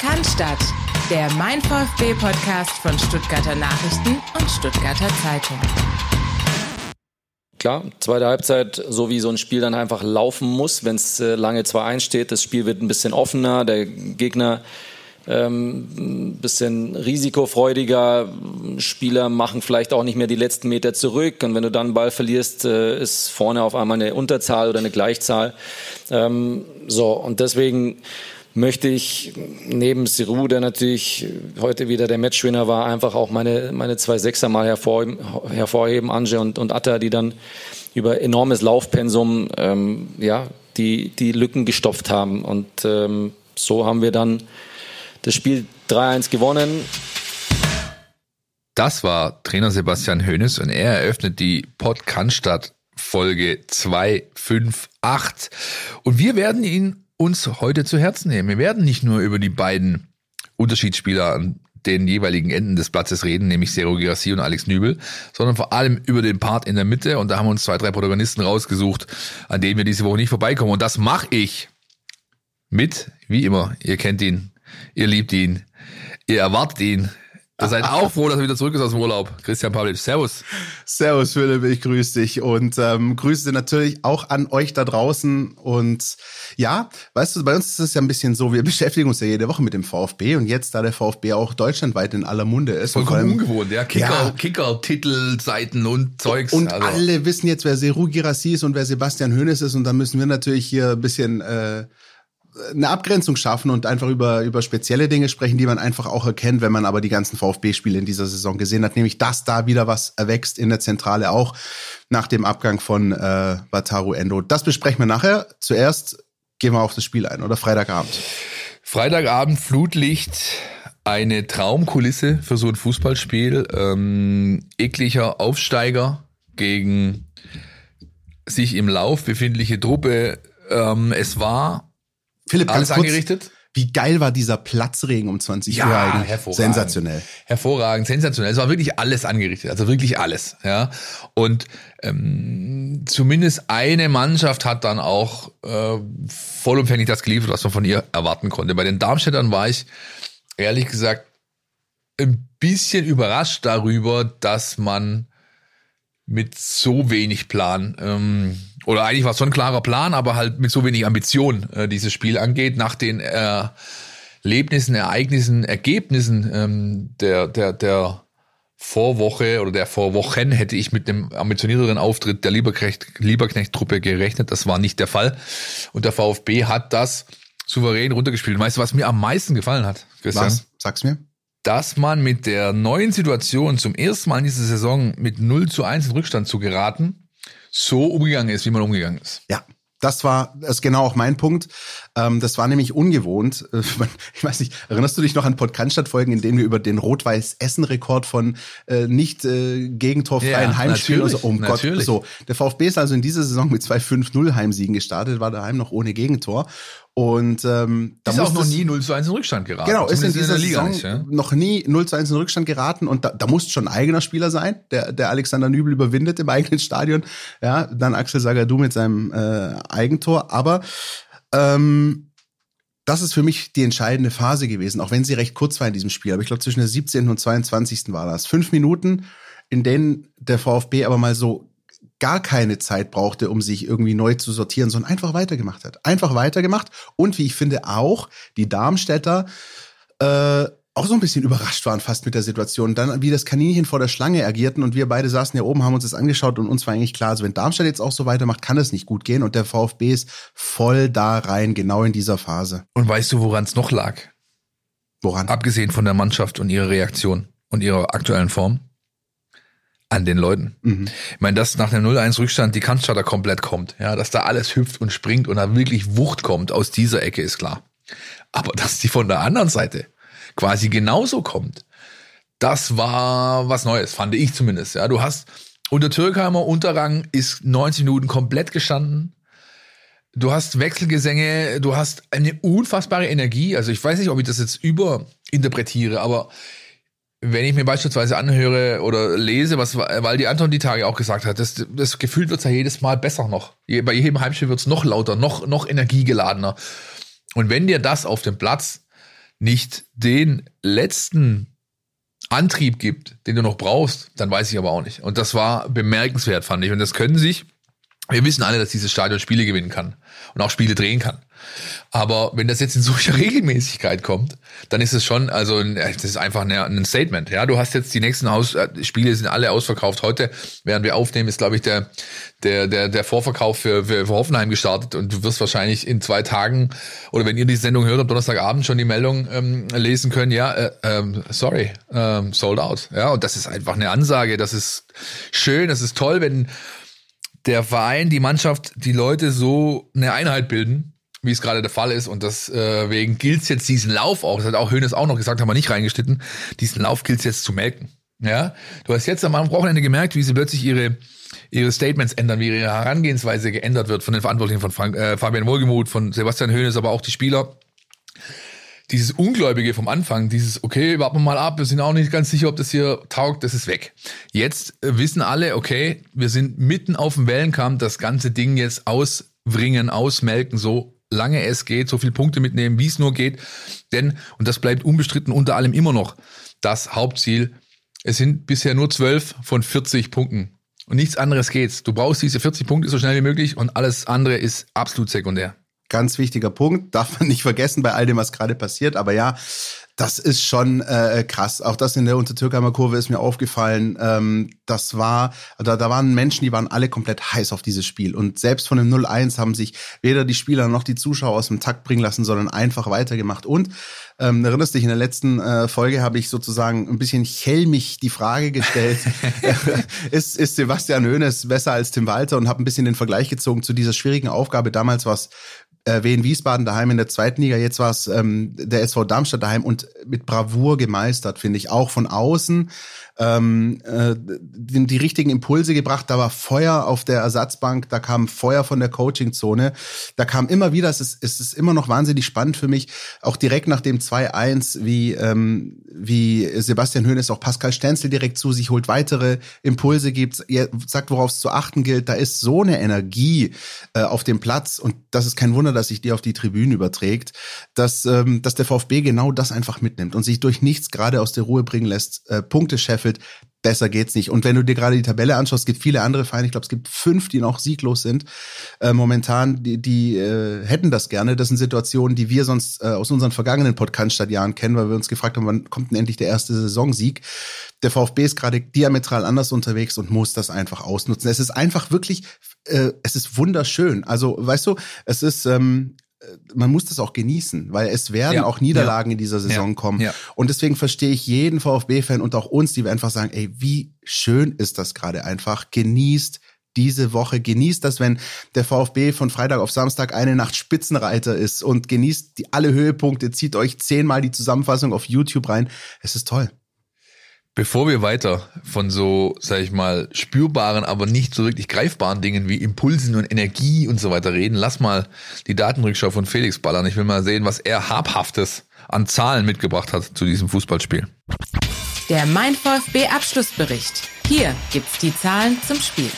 Kannstadt, der Mein VfB Podcast von Stuttgarter Nachrichten und Stuttgarter Zeitung. Klar, zweite Halbzeit, so wie so ein Spiel dann einfach laufen muss, wenn es äh, lange 2-1 steht. Das Spiel wird ein bisschen offener, der Gegner ähm, ein bisschen risikofreudiger. Spieler machen vielleicht auch nicht mehr die letzten Meter zurück. Und wenn du dann einen Ball verlierst, äh, ist vorne auf einmal eine Unterzahl oder eine Gleichzahl. Ähm, so, und deswegen möchte ich neben Siru, der natürlich heute wieder der Matchwinner war, einfach auch meine, meine zwei Sechser mal hervorheben, hervorheben Anje und, und Atta, die dann über enormes Laufpensum ähm, ja, die, die Lücken gestopft haben. Und ähm, so haben wir dann das Spiel 3-1 gewonnen. Das war Trainer Sebastian Hoeneß und er eröffnet die Cannstatt Folge 258. Und wir werden ihn uns heute zu Herzen nehmen. Wir werden nicht nur über die beiden Unterschiedsspieler an den jeweiligen Enden des Platzes reden, nämlich Sero Girassi und Alex Nübel, sondern vor allem über den Part in der Mitte. Und da haben wir uns zwei, drei Protagonisten rausgesucht, an denen wir diese Woche nicht vorbeikommen. Und das mache ich mit, wie immer, ihr kennt ihn, ihr liebt ihn, ihr erwartet ihn, Ihr seid auch froh, dass er wieder zurück ist aus dem Urlaub. Christian Pavlic, servus. Servus Philipp, ich grüße dich und ähm, grüße natürlich auch an euch da draußen. Und ja, weißt du, bei uns ist es ja ein bisschen so, wir beschäftigen uns ja jede Woche mit dem VfB und jetzt, da der VfB auch deutschlandweit in aller Munde ist. Vollkommen allem, ungewohnt, ja. Kicker, ja. Kicker, Titel, Seiten und Zeugs. Und also. alle wissen jetzt, wer Seru Girassi ist und wer Sebastian Hoeneß ist und da müssen wir natürlich hier ein bisschen... Äh, eine Abgrenzung schaffen und einfach über, über spezielle Dinge sprechen, die man einfach auch erkennt, wenn man aber die ganzen VfB-Spiele in dieser Saison gesehen hat, nämlich dass da wieder was erwächst in der Zentrale auch nach dem Abgang von äh, Wataru Endo. Das besprechen wir nachher. Zuerst gehen wir auf das Spiel ein, oder Freitagabend. Freitagabend Flutlicht, eine Traumkulisse für so ein Fußballspiel. Ähm, ekliger Aufsteiger gegen sich im Lauf befindliche Truppe. Ähm, es war Philipp, alles kurz, angerichtet. Wie geil war dieser Platzregen um 20 ja, Uhr eigentlich? Hervorragend. Sensationell. Hervorragend, sensationell. Es war wirklich alles angerichtet, also wirklich alles. Ja. Und ähm, zumindest eine Mannschaft hat dann auch äh, vollumfänglich das geliefert, was man von ihr erwarten konnte. Bei den Darmstädtern war ich ehrlich gesagt ein bisschen überrascht darüber, dass man mit so wenig Plan ähm, oder eigentlich war es schon ein klarer Plan, aber halt mit so wenig Ambition äh, dieses Spiel angeht, nach den äh, Erlebnissen, Ereignissen, Ergebnissen ähm, der, der, der Vorwoche oder der Vorwochen hätte ich mit einem ambitionierteren Auftritt der Lieberknecht-Truppe gerechnet. Das war nicht der Fall. Und der VfB hat das souverän runtergespielt. Weißt du, was mir am meisten gefallen hat, Christian? Was? Sag's mir. Dass man mit der neuen Situation zum ersten Mal in dieser Saison mit 0 zu 1 in Rückstand zu geraten, so umgegangen ist, wie man umgegangen ist. Ja, das war das ist genau auch mein Punkt. Ähm, das war nämlich ungewohnt. Ich weiß nicht, erinnerst du dich noch an Podcast-Folgen, in denen wir über den Rot-Weiß-Essen-Rekord von äh, nicht äh, gegentorfreien ja, Heimspielen und so, oh natürlich. Gott, so. Der VfB ist also in dieser Saison mit zwei 5-0 Heimsiegen gestartet, war daheim noch ohne Gegentor. Und ähm, da ist auch noch nie 0 zu 1 in Rückstand geraten. Genau, ist in dieser in Liga Saison nicht, ja? noch nie 0 zu 1 in Rückstand geraten und da, da muss schon ein eigener Spieler sein, der, der Alexander Nübel überwindet im eigenen Stadion. Ja, dann Axel Sagadou mit seinem äh, Eigentor. Aber ähm, das ist für mich die entscheidende Phase gewesen, auch wenn sie recht kurz war in diesem Spiel. Aber ich glaube, zwischen der 17. und 22. war das. Fünf Minuten, in denen der VfB aber mal so gar keine Zeit brauchte, um sich irgendwie neu zu sortieren, sondern einfach weitergemacht hat. Einfach weitergemacht und wie ich finde auch die Darmstädter äh, auch so ein bisschen überrascht waren fast mit der Situation. Dann wie das Kaninchen vor der Schlange agierten und wir beide saßen ja oben, haben uns das angeschaut und uns war eigentlich klar, also wenn Darmstadt jetzt auch so weitermacht, kann es nicht gut gehen und der VfB ist voll da rein, genau in dieser Phase. Und weißt du, woran es noch lag? Woran? Abgesehen von der Mannschaft und ihrer Reaktion und ihrer aktuellen Form? an den Leuten. Mhm. Ich meine, dass nach einem 0-1 Rückstand die Cannstatter komplett kommt, ja, dass da alles hüpft und springt und da wirklich Wucht kommt aus dieser Ecke ist klar. Aber dass die von der anderen Seite quasi genauso kommt, das war was Neues, fand ich zumindest. Ja, du hast unter Türkheimer Unterrang ist 90 Minuten komplett gestanden. Du hast Wechselgesänge, du hast eine unfassbare Energie. Also ich weiß nicht, ob ich das jetzt überinterpretiere, aber wenn ich mir beispielsweise anhöre oder lese, was weil die Anton die Tage auch gesagt hat, das, das Gefühl wird ja jedes Mal besser noch. Bei jedem Heimspiel wird es noch lauter, noch, noch energiegeladener. Und wenn dir das auf dem Platz nicht den letzten Antrieb gibt, den du noch brauchst, dann weiß ich aber auch nicht. Und das war bemerkenswert, fand ich. Und das können sich, wir wissen alle, dass dieses Stadion Spiele gewinnen kann und auch Spiele drehen kann. Aber wenn das jetzt in solcher Regelmäßigkeit kommt, dann ist es schon, also das ist einfach ein Statement. Ja, du hast jetzt die nächsten Haus äh, Spiele sind alle ausverkauft. Heute, während wir aufnehmen, ist glaube ich der der der der Vorverkauf für, für, für Hoffenheim gestartet und du wirst wahrscheinlich in zwei Tagen oder wenn ihr die Sendung hört am Donnerstagabend schon die Meldung ähm, lesen können. Ja, äh, ähm, sorry, ähm, sold out. Ja, und das ist einfach eine Ansage. Das ist schön, das ist toll, wenn der Verein, die Mannschaft, die Leute so eine Einheit bilden wie es gerade der Fall ist. Und deswegen äh, gilt es jetzt diesen Lauf auch, das hat auch Hönes auch noch gesagt, haben wir nicht reingeschnitten, diesen Lauf gilt es jetzt zu melken. Ja, du hast jetzt am Wochenende gemerkt, wie sie plötzlich ihre ihre Statements ändern, wie ihre Herangehensweise geändert wird von den Verantwortlichen von Frank, äh, Fabian Wohlgemuth, von Sebastian Hönes, aber auch die Spieler. Dieses Ungläubige vom Anfang, dieses, okay, warten wir mal ab, wir sind auch nicht ganz sicher, ob das hier taugt, das ist weg. Jetzt äh, wissen alle, okay, wir sind mitten auf dem Wellenkamm, das ganze Ding jetzt auswringen, ausmelken, so lange es geht, so viele Punkte mitnehmen, wie es nur geht. Denn, und das bleibt unbestritten unter allem immer noch das Hauptziel, es sind bisher nur 12 von 40 Punkten. Und nichts anderes geht's. Du brauchst diese 40 Punkte so schnell wie möglich und alles andere ist absolut sekundär. Ganz wichtiger Punkt, darf man nicht vergessen bei all dem, was gerade passiert. Aber ja, das ist schon äh, krass. Auch das in der Untertürkheimer Kurve ist mir aufgefallen. Ähm, das war, da, da waren Menschen, die waren alle komplett heiß auf dieses Spiel. Und selbst von dem 0-1 haben sich weder die Spieler noch die Zuschauer aus dem Takt bringen lassen, sondern einfach weitergemacht. Und ähm, erinnerst dich, in der letzten äh, Folge habe ich sozusagen ein bisschen chelmig die Frage gestellt, ist, ist Sebastian Hoeneß besser als Tim Walter und habe ein bisschen den Vergleich gezogen zu dieser schwierigen Aufgabe. Damals war es äh, Wien Wiesbaden daheim in der zweiten Liga, jetzt war es ähm, der SV Darmstadt daheim und mit Bravour gemeistert, finde ich. Auch von außen ähm, äh, die, die richtigen Impulse gebracht. Da war Feuer auf der Ersatzbank, da kam Feuer von der Coachingzone. Da kam immer wieder, es ist, es ist immer noch wahnsinnig spannend für mich, auch direkt nach dem 2-1, wie, ähm, wie Sebastian Hoeneß auch Pascal Stenzel direkt zu sich holt, weitere Impulse gibt, sagt, worauf es zu achten gilt. Da ist so eine Energie äh, auf dem Platz und das ist kein Wunder, dass sich die auf die Tribünen überträgt, dass, ähm, dass der VfB genau das einfach mitnimmt und sich durch nichts gerade aus der Ruhe bringen lässt, äh, Punkte scheffelt besser geht's nicht. Und wenn du dir gerade die Tabelle anschaust, es gibt viele andere Vereine, ich glaube, es gibt fünf, die noch sieglos sind. Äh, momentan, die, die äh, hätten das gerne. Das sind Situationen, die wir sonst äh, aus unseren vergangenen Podcast-Jahren kennen, weil wir uns gefragt haben, wann kommt denn endlich der erste Saisonsieg? Der VfB ist gerade diametral anders unterwegs und muss das einfach ausnutzen. Es ist einfach wirklich, äh, es ist wunderschön. Also, weißt du, es ist, ähm, man muss das auch genießen, weil es werden ja, auch Niederlagen ja, in dieser Saison ja, kommen. Und deswegen verstehe ich jeden VfB-Fan und auch uns, die wir einfach sagen, ey, wie schön ist das gerade einfach. Genießt diese Woche. Genießt das, wenn der VfB von Freitag auf Samstag eine Nacht Spitzenreiter ist und genießt die alle Höhepunkte. Zieht euch zehnmal die Zusammenfassung auf YouTube rein. Es ist toll. Bevor wir weiter von so, sag ich mal, spürbaren, aber nicht so wirklich greifbaren Dingen wie Impulsen und Energie und so weiter reden, lass mal die Datenrückschau von Felix ballern. Ich will mal sehen, was er habhaftes an Zahlen mitgebracht hat zu diesem Fußballspiel. Der Mein VfB Abschlussbericht. Hier gibt's die Zahlen zum Spiel.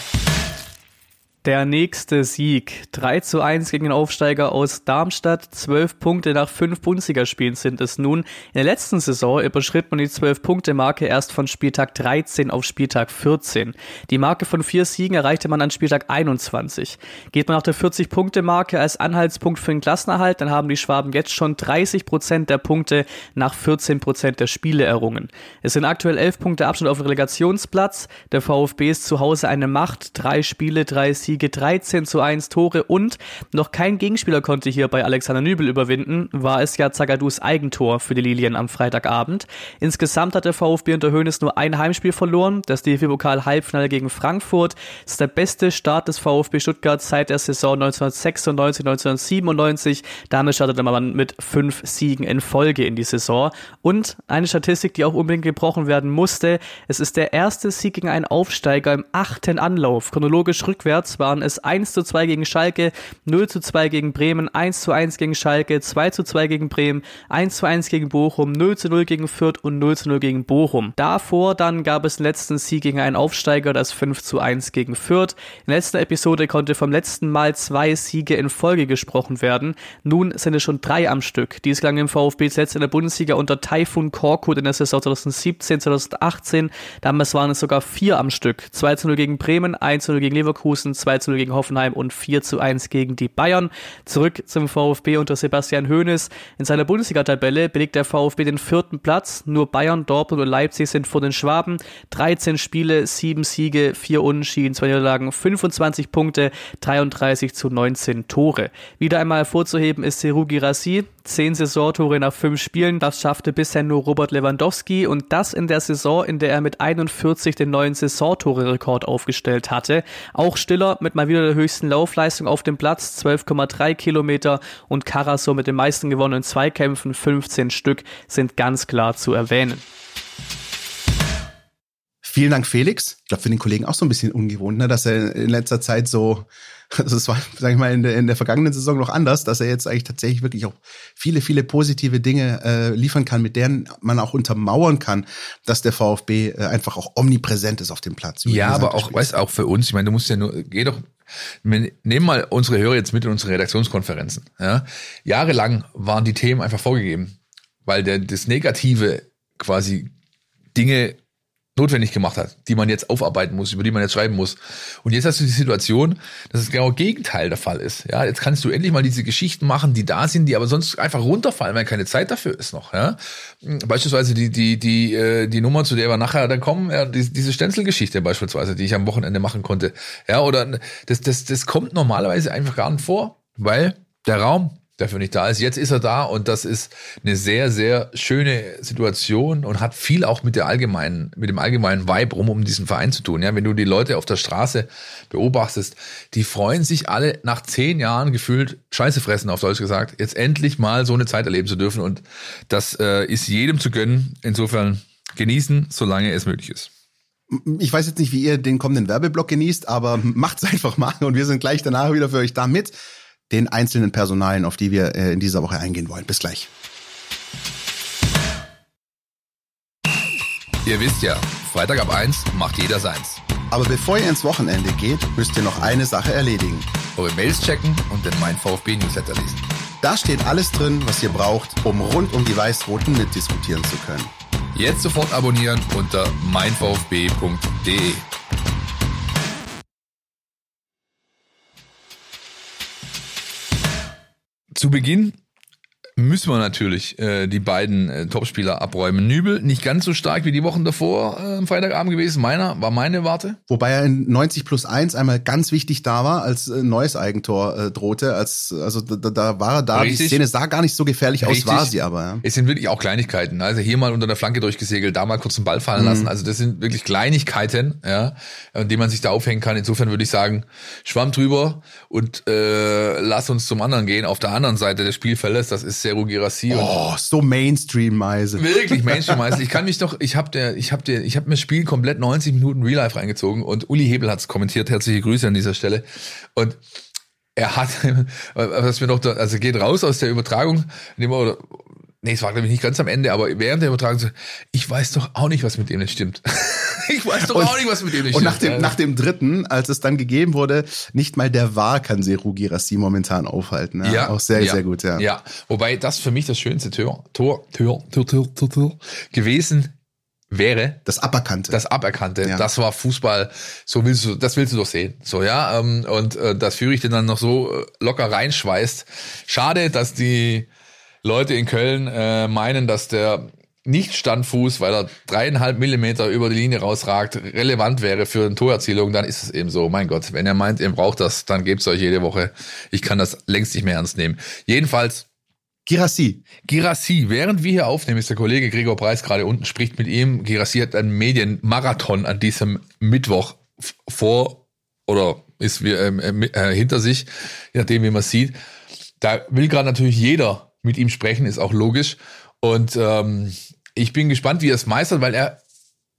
Der nächste Sieg. 3 zu 1 gegen den Aufsteiger aus Darmstadt. 12 Punkte nach 5 Bundesligaspielen sind es nun. In der letzten Saison überschritt man die 12-Punkte-Marke erst von Spieltag 13 auf Spieltag 14. Die Marke von vier Siegen erreichte man an Spieltag 21. Geht man nach der 40-Punkte-Marke als Anhaltspunkt für den Klassenerhalt, dann haben die Schwaben jetzt schon 30 Prozent der Punkte nach 14 Prozent der Spiele errungen. Es sind aktuell 11 Punkte Abstand auf dem Relegationsplatz. Der VfB ist zu Hause eine Macht. Drei Spiele, drei Siege Siege, 13 zu 1 Tore und noch kein Gegenspieler konnte hier bei Alexander Nübel überwinden, war es ja Zagadus Eigentor für die Lilien am Freitagabend. Insgesamt hat der VfB unter Hoeneß nur ein Heimspiel verloren, das DFB-Pokal Halbfinale gegen Frankfurt. Ist der beste Start des VfB Stuttgart seit der Saison 1996, 1997. Damit startete man mit fünf Siegen in Folge in die Saison. Und eine Statistik, die auch unbedingt gebrochen werden musste. Es ist der erste Sieg gegen einen Aufsteiger im achten Anlauf, chronologisch rückwärts, waren es 1 zu 2 gegen Schalke, 0 zu 2 gegen Bremen, 1 zu 1 gegen Schalke, 2 zu 2 gegen Bremen, 1 zu 1 gegen Bochum, 0 zu 0 gegen Fürth und 0 zu 0 gegen Bochum. Davor dann gab es den letzten Sieg gegen einen Aufsteiger, das 5 zu 1 gegen Fürth. In der letzten Episode konnte vom letzten Mal zwei Siege in Folge gesprochen werden. Nun sind es schon drei am Stück. Dies gelang im VfB zuletzt in der Bundesliga unter Taifun Korkut in der Saison 2017, 2018. Damals waren es sogar vier am Stück. 2 zu 0 gegen Bremen, 1 zu 0 gegen Leverkusen, 2 zu 0 gegen Hoffenheim und 4 zu 1 gegen die Bayern. Zurück zum VfB unter Sebastian Hoeneß. In seiner Bundesliga-Tabelle belegt der VfB den vierten Platz. Nur Bayern, Dortmund und Leipzig sind vor den Schwaben. 13 Spiele, 7 Siege, 4 Unentschieden, 2 Niederlagen, 25 Punkte, 33 zu 19 Tore. Wieder einmal hervorzuheben ist Seru Girassi. 10 Saisontore nach 5 Spielen. Das schaffte bisher nur Robert Lewandowski und das in der Saison, in der er mit 41 den neuen Saisontore-Rekord aufgestellt hatte. Auch Stiller mit mal wieder der höchsten Laufleistung auf dem Platz, 12,3 Kilometer und Karasor mit den meisten gewonnenen Zweikämpfen, 15 Stück, sind ganz klar zu erwähnen. Vielen Dank, Felix. Ich glaube, für den Kollegen auch so ein bisschen ungewohnt, ne, dass er in letzter Zeit so, also es war, sag ich mal, in der, in der vergangenen Saison noch anders, dass er jetzt eigentlich tatsächlich wirklich auch viele, viele positive Dinge äh, liefern kann, mit denen man auch untermauern kann, dass der VfB äh, einfach auch omnipräsent ist auf dem Platz. Ja, aber auch, weißt auch für uns, ich meine, du musst ja nur, geh doch, nehmen mal unsere Hörer jetzt mit in unsere Redaktionskonferenzen. Ja? Jahrelang waren die Themen einfach vorgegeben, weil der, das Negative quasi Dinge notwendig gemacht hat, die man jetzt aufarbeiten muss, über die man jetzt schreiben muss. Und jetzt hast du die Situation, dass es genau Gegenteil der Fall ist. Ja, jetzt kannst du endlich mal diese Geschichten machen, die da sind, die aber sonst einfach runterfallen, weil keine Zeit dafür ist noch. Ja, beispielsweise die die die äh, die Nummer, zu der wir nachher dann kommen, ja, die, diese Stenzelgeschichte beispielsweise, die ich am Wochenende machen konnte. Ja, oder das das das kommt normalerweise einfach gar nicht vor, weil der Raum dafür nicht da ist. Jetzt ist er da und das ist eine sehr, sehr schöne Situation und hat viel auch mit der allgemeinen, mit dem allgemeinen Vibe rum um diesen Verein zu tun. Ja, wenn du die Leute auf der Straße beobachtest, die freuen sich alle nach zehn Jahren gefühlt Scheiße fressen, auf Deutsch gesagt, jetzt endlich mal so eine Zeit erleben zu dürfen und das äh, ist jedem zu gönnen. Insofern genießen, solange es möglich ist. Ich weiß jetzt nicht, wie ihr den kommenden Werbeblock genießt, aber macht's einfach mal und wir sind gleich danach wieder für euch da mit den einzelnen Personalien, auf die wir äh, in dieser Woche eingehen wollen. Bis gleich. Ihr wisst ja, Freitag ab 1 macht jeder seins. Aber bevor ihr ins Wochenende geht, müsst ihr noch eine Sache erledigen. Eure Mails checken und den Mein VfB Newsletter lesen. Da steht alles drin, was ihr braucht, um rund um die Weiß-Roten mitdiskutieren zu können. Jetzt sofort abonnieren unter meinvfb.de. Zu Beginn müssen wir natürlich äh, die beiden äh, Topspieler abräumen. Nübel nicht ganz so stark wie die Wochen davor äh, am Freitagabend gewesen. Meiner war meine Warte. Wobei er in 90 plus 1 einmal ganz wichtig da war, als äh, neues Eigentor äh, drohte. Als, also da, da war er da. Richtig. Die Szene sah gar nicht so gefährlich Richtig. aus, war sie aber. Ja. Es sind wirklich auch Kleinigkeiten. Also hier mal unter der Flanke durchgesegelt, da mal kurz den Ball fallen mhm. lassen. Also das sind wirklich Kleinigkeiten, ja, an denen man sich da aufhängen kann. Insofern würde ich sagen, Schwamm drüber und äh, lass uns zum anderen gehen. Auf der anderen Seite des Spielfeldes, das ist Seru Girassi. Oh, so Mainstream-Meise. Wirklich Mainstream-Meise. Ich kann mich doch, ich habe der, ich habe der, ich habe mir das Spiel komplett 90 Minuten Real Life reingezogen und Uli Hebel hat's kommentiert. Herzliche Grüße an dieser Stelle. Und er hat, was mir noch, da, also geht raus aus der Übertragung, oder Nee, es war glaube ich nicht ganz am Ende, aber während der Übertragung so, ich weiß doch auch nicht, was mit dem nicht stimmt. ich weiß doch und, auch nicht, was mit dem nicht und nach dem, nach dem dritten, als es dann gegeben wurde, nicht mal der War kann Seru Girassi momentan aufhalten. Ja, ja auch sehr, ja, sehr gut, ja. Ja, wobei das für mich das schönste Tor, Tor, Tor, Tor, Tor, Tor, Tor gewesen wäre das Aberkannte. Das Aberkannte. Ja. Das war Fußball. So willst du, das willst du doch sehen. So ja. Ähm, und äh, das führe ich dir dann noch so äh, locker reinschweißt. Schade, dass die Leute in Köln äh, meinen, dass der nicht-Standfuß, weil er dreieinhalb Millimeter über die Linie rausragt, relevant wäre für eine Torerzielung, dann ist es eben so. Mein Gott, wenn er meint, ihr braucht das, dann gebt's euch jede Woche. Ich kann das längst nicht mehr ernst nehmen. Jedenfalls Girassi. Girassi. Während wir hier aufnehmen, ist der Kollege Gregor Preis gerade unten, spricht mit ihm. Girassi hat einen Medienmarathon an diesem Mittwoch vor oder ist wie, ähm, äh, hinter sich, je nachdem, wie man sieht. Da will gerade natürlich jeder mit ihm sprechen, ist auch logisch. Und ähm, ich bin gespannt, wie er es meistert, weil er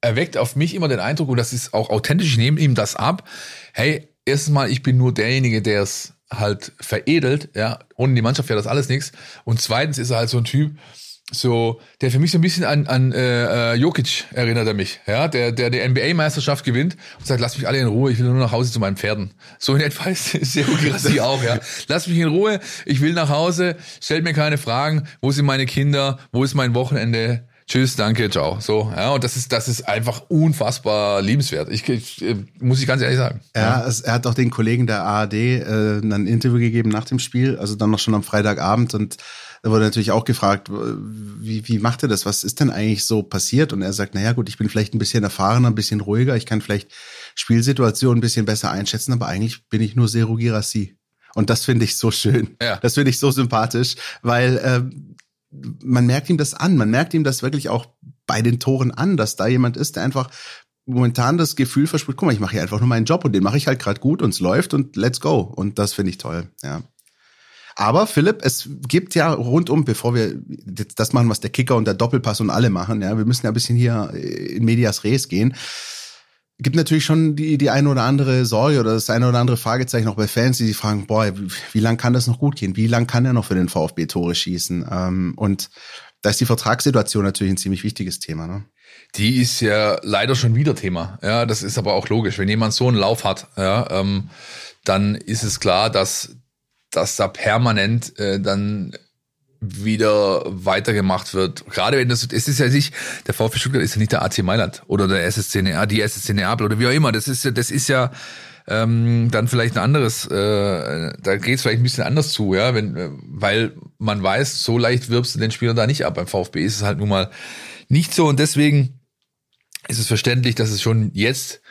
erweckt auf mich immer den Eindruck, und das ist auch authentisch, ich nehme ihm das ab, hey, erstens mal, ich bin nur derjenige, der es halt veredelt, ja, ohne die Mannschaft wäre das alles nichts. Und zweitens ist er halt so ein Typ, so, der für mich so ein bisschen an, an äh, äh, Jokic erinnert er mich, ja, der, der die NBA-Meisterschaft gewinnt und sagt, lass mich alle in Ruhe, ich will nur nach Hause zu meinen Pferden. So in etwa ist Sergio Girassi auch, ja. Lass mich in Ruhe, ich will nach Hause, stellt mir keine Fragen, wo sind meine Kinder, wo ist mein Wochenende, Tschüss, danke, ciao. So, ja, und das ist, das ist einfach unfassbar liebenswert. Ich, ich muss ich ganz ehrlich sagen. Ja, es, er hat auch den Kollegen der ARD äh, ein Interview gegeben nach dem Spiel, also dann noch schon am Freitagabend und da wurde natürlich auch gefragt, wie, wie macht er das? Was ist denn eigentlich so passiert? Und er sagt, naja gut, ich bin vielleicht ein bisschen erfahrener, ein bisschen ruhiger, ich kann vielleicht Spielsituationen ein bisschen besser einschätzen, aber eigentlich bin ich nur Seru Girassi. Und das finde ich so schön. Ja. Das finde ich so sympathisch, weil ähm, man merkt ihm das an. Man merkt ihm das wirklich auch bei den Toren an, dass da jemand ist, der einfach momentan das Gefühl verspricht, guck mal, ich mache hier einfach nur meinen Job und den mache ich halt gerade gut und es läuft und let's go. Und das finde ich toll, ja. Aber Philipp, es gibt ja rundum, bevor wir das machen, was der Kicker und der Doppelpass und alle machen, ja, wir müssen ja ein bisschen hier in Medias Res gehen gibt natürlich schon die, die eine oder andere Sorge oder das eine oder andere Fragezeichen auch bei Fans, die sich fragen, boah, wie, wie lang kann das noch gut gehen? Wie lang kann er noch für den VfB Tore schießen? Ähm, und da ist die Vertragssituation natürlich ein ziemlich wichtiges Thema. Ne? Die ist ja leider schon wieder Thema. Ja, das ist aber auch logisch. Wenn jemand so einen Lauf hat, ja, ähm, dann ist es klar, dass, dass da permanent äh, dann wieder weitergemacht wird. Gerade wenn das, es ist ja nicht, der VfB Stuttgart ist ja nicht der AC Mailand oder der SSCNA, die SSC Neapel oder wie auch immer. Das ist ja, das ist ja ähm, dann vielleicht ein anderes, äh, da geht es vielleicht ein bisschen anders zu, ja, wenn, weil man weiß, so leicht wirbst du den Spieler da nicht ab. Beim VfB ist es halt nun mal nicht so und deswegen ist es verständlich, dass es schon jetzt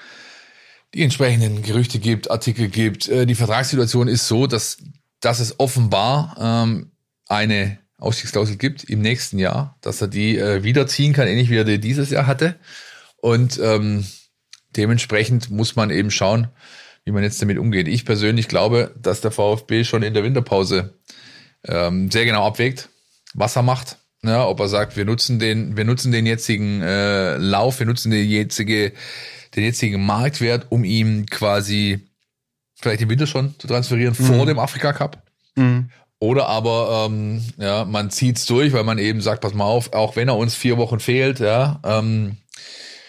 die entsprechenden Gerüchte gibt, Artikel gibt. Äh, die Vertragssituation ist so, dass, dass es offenbar ähm, eine Ausstiegsklausel gibt im nächsten Jahr, dass er die äh, wiederziehen kann, ähnlich wie er die dieses Jahr hatte. Und ähm, dementsprechend muss man eben schauen, wie man jetzt damit umgeht. Ich persönlich glaube, dass der VfB schon in der Winterpause ähm, sehr genau abwägt, was er macht. Ja, ob er sagt, wir nutzen den, wir nutzen den jetzigen äh, Lauf, wir nutzen den jetzige, den jetzigen Marktwert, um ihm quasi vielleicht im Winter schon zu transferieren mhm. vor dem Afrika Cup. Mhm. Oder aber ähm, ja, man zieht's durch, weil man eben sagt, pass mal auf, auch wenn er uns vier Wochen fehlt, ja, ähm,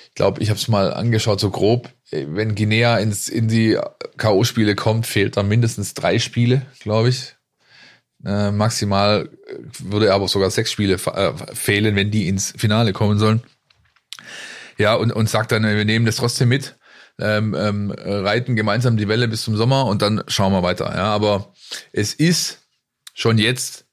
ich glaube, ich habe es mal angeschaut, so grob, wenn Guinea ins, in die K.O.-Spiele kommt, fehlt dann mindestens drei Spiele, glaube ich. Äh, maximal würde aber sogar sechs Spiele äh, fehlen, wenn die ins Finale kommen sollen. Ja, und, und sagt dann, wir nehmen das trotzdem mit, ähm, ähm, reiten gemeinsam die Welle bis zum Sommer und dann schauen wir weiter. Ja, aber es ist schon jetzt,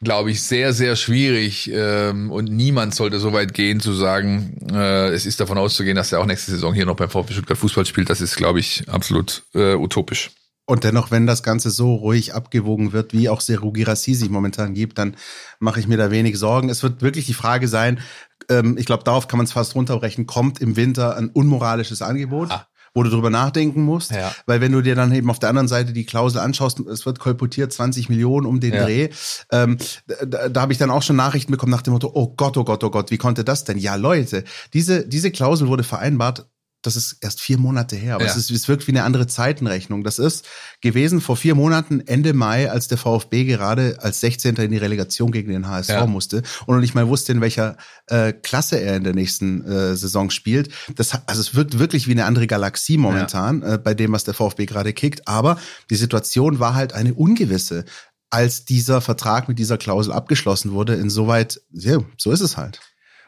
glaube ich, sehr, sehr schwierig ähm, und niemand sollte so weit gehen zu sagen, äh, es ist davon auszugehen, dass er auch nächste Saison hier noch beim VfB Stuttgart Fußball spielt. Das ist, glaube ich, absolut äh, utopisch. Und dennoch, wenn das Ganze so ruhig abgewogen wird, wie auch Seru Girassi sich momentan gibt, dann mache ich mir da wenig Sorgen. Es wird wirklich die Frage sein, ähm, ich glaube, darauf kann man es fast runterbrechen, kommt im Winter ein unmoralisches Angebot? Ah wo du drüber nachdenken musst. Ja. Weil wenn du dir dann eben auf der anderen Seite die Klausel anschaust, es wird kolportiert 20 Millionen um den ja. Dreh. Ähm, da, da habe ich dann auch schon Nachrichten bekommen nach dem Motto, oh Gott, oh Gott, oh Gott, wie konnte das denn? Ja, Leute, diese, diese Klausel wurde vereinbart das ist erst vier Monate her, aber ja. es, ist, es wirkt wie eine andere Zeitenrechnung. Das ist gewesen vor vier Monaten, Ende Mai, als der VfB gerade als 16. in die Relegation gegen den HSV ja. musste und noch nicht mal wusste, in welcher äh, Klasse er in der nächsten äh, Saison spielt. Das, also es wirkt wirklich wie eine andere Galaxie momentan ja. äh, bei dem, was der VfB gerade kickt. Aber die Situation war halt eine ungewisse, als dieser Vertrag mit dieser Klausel abgeschlossen wurde. Insoweit, ja, so ist es halt.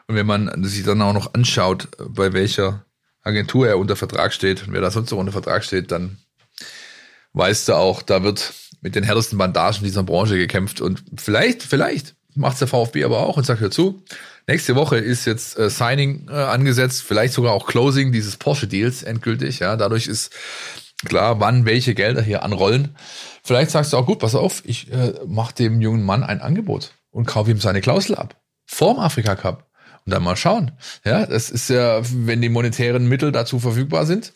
Und wenn man sich dann auch noch anschaut, bei welcher Agentur er unter Vertrag steht und wer da sonst noch unter Vertrag steht, dann weißt du auch, da wird mit den härtesten Bandagen dieser Branche gekämpft und vielleicht, vielleicht macht der VfB aber auch und sagt, hör zu, nächste Woche ist jetzt äh, Signing äh, angesetzt, vielleicht sogar auch Closing dieses Porsche-Deals endgültig, ja, dadurch ist klar, wann welche Gelder hier anrollen. Vielleicht sagst du auch, gut, pass auf, ich äh, mache dem jungen Mann ein Angebot und kaufe ihm seine Klausel ab. Vorm Afrika Cup. Und dann mal schauen. Ja, das ist ja, wenn die monetären Mittel dazu verfügbar sind,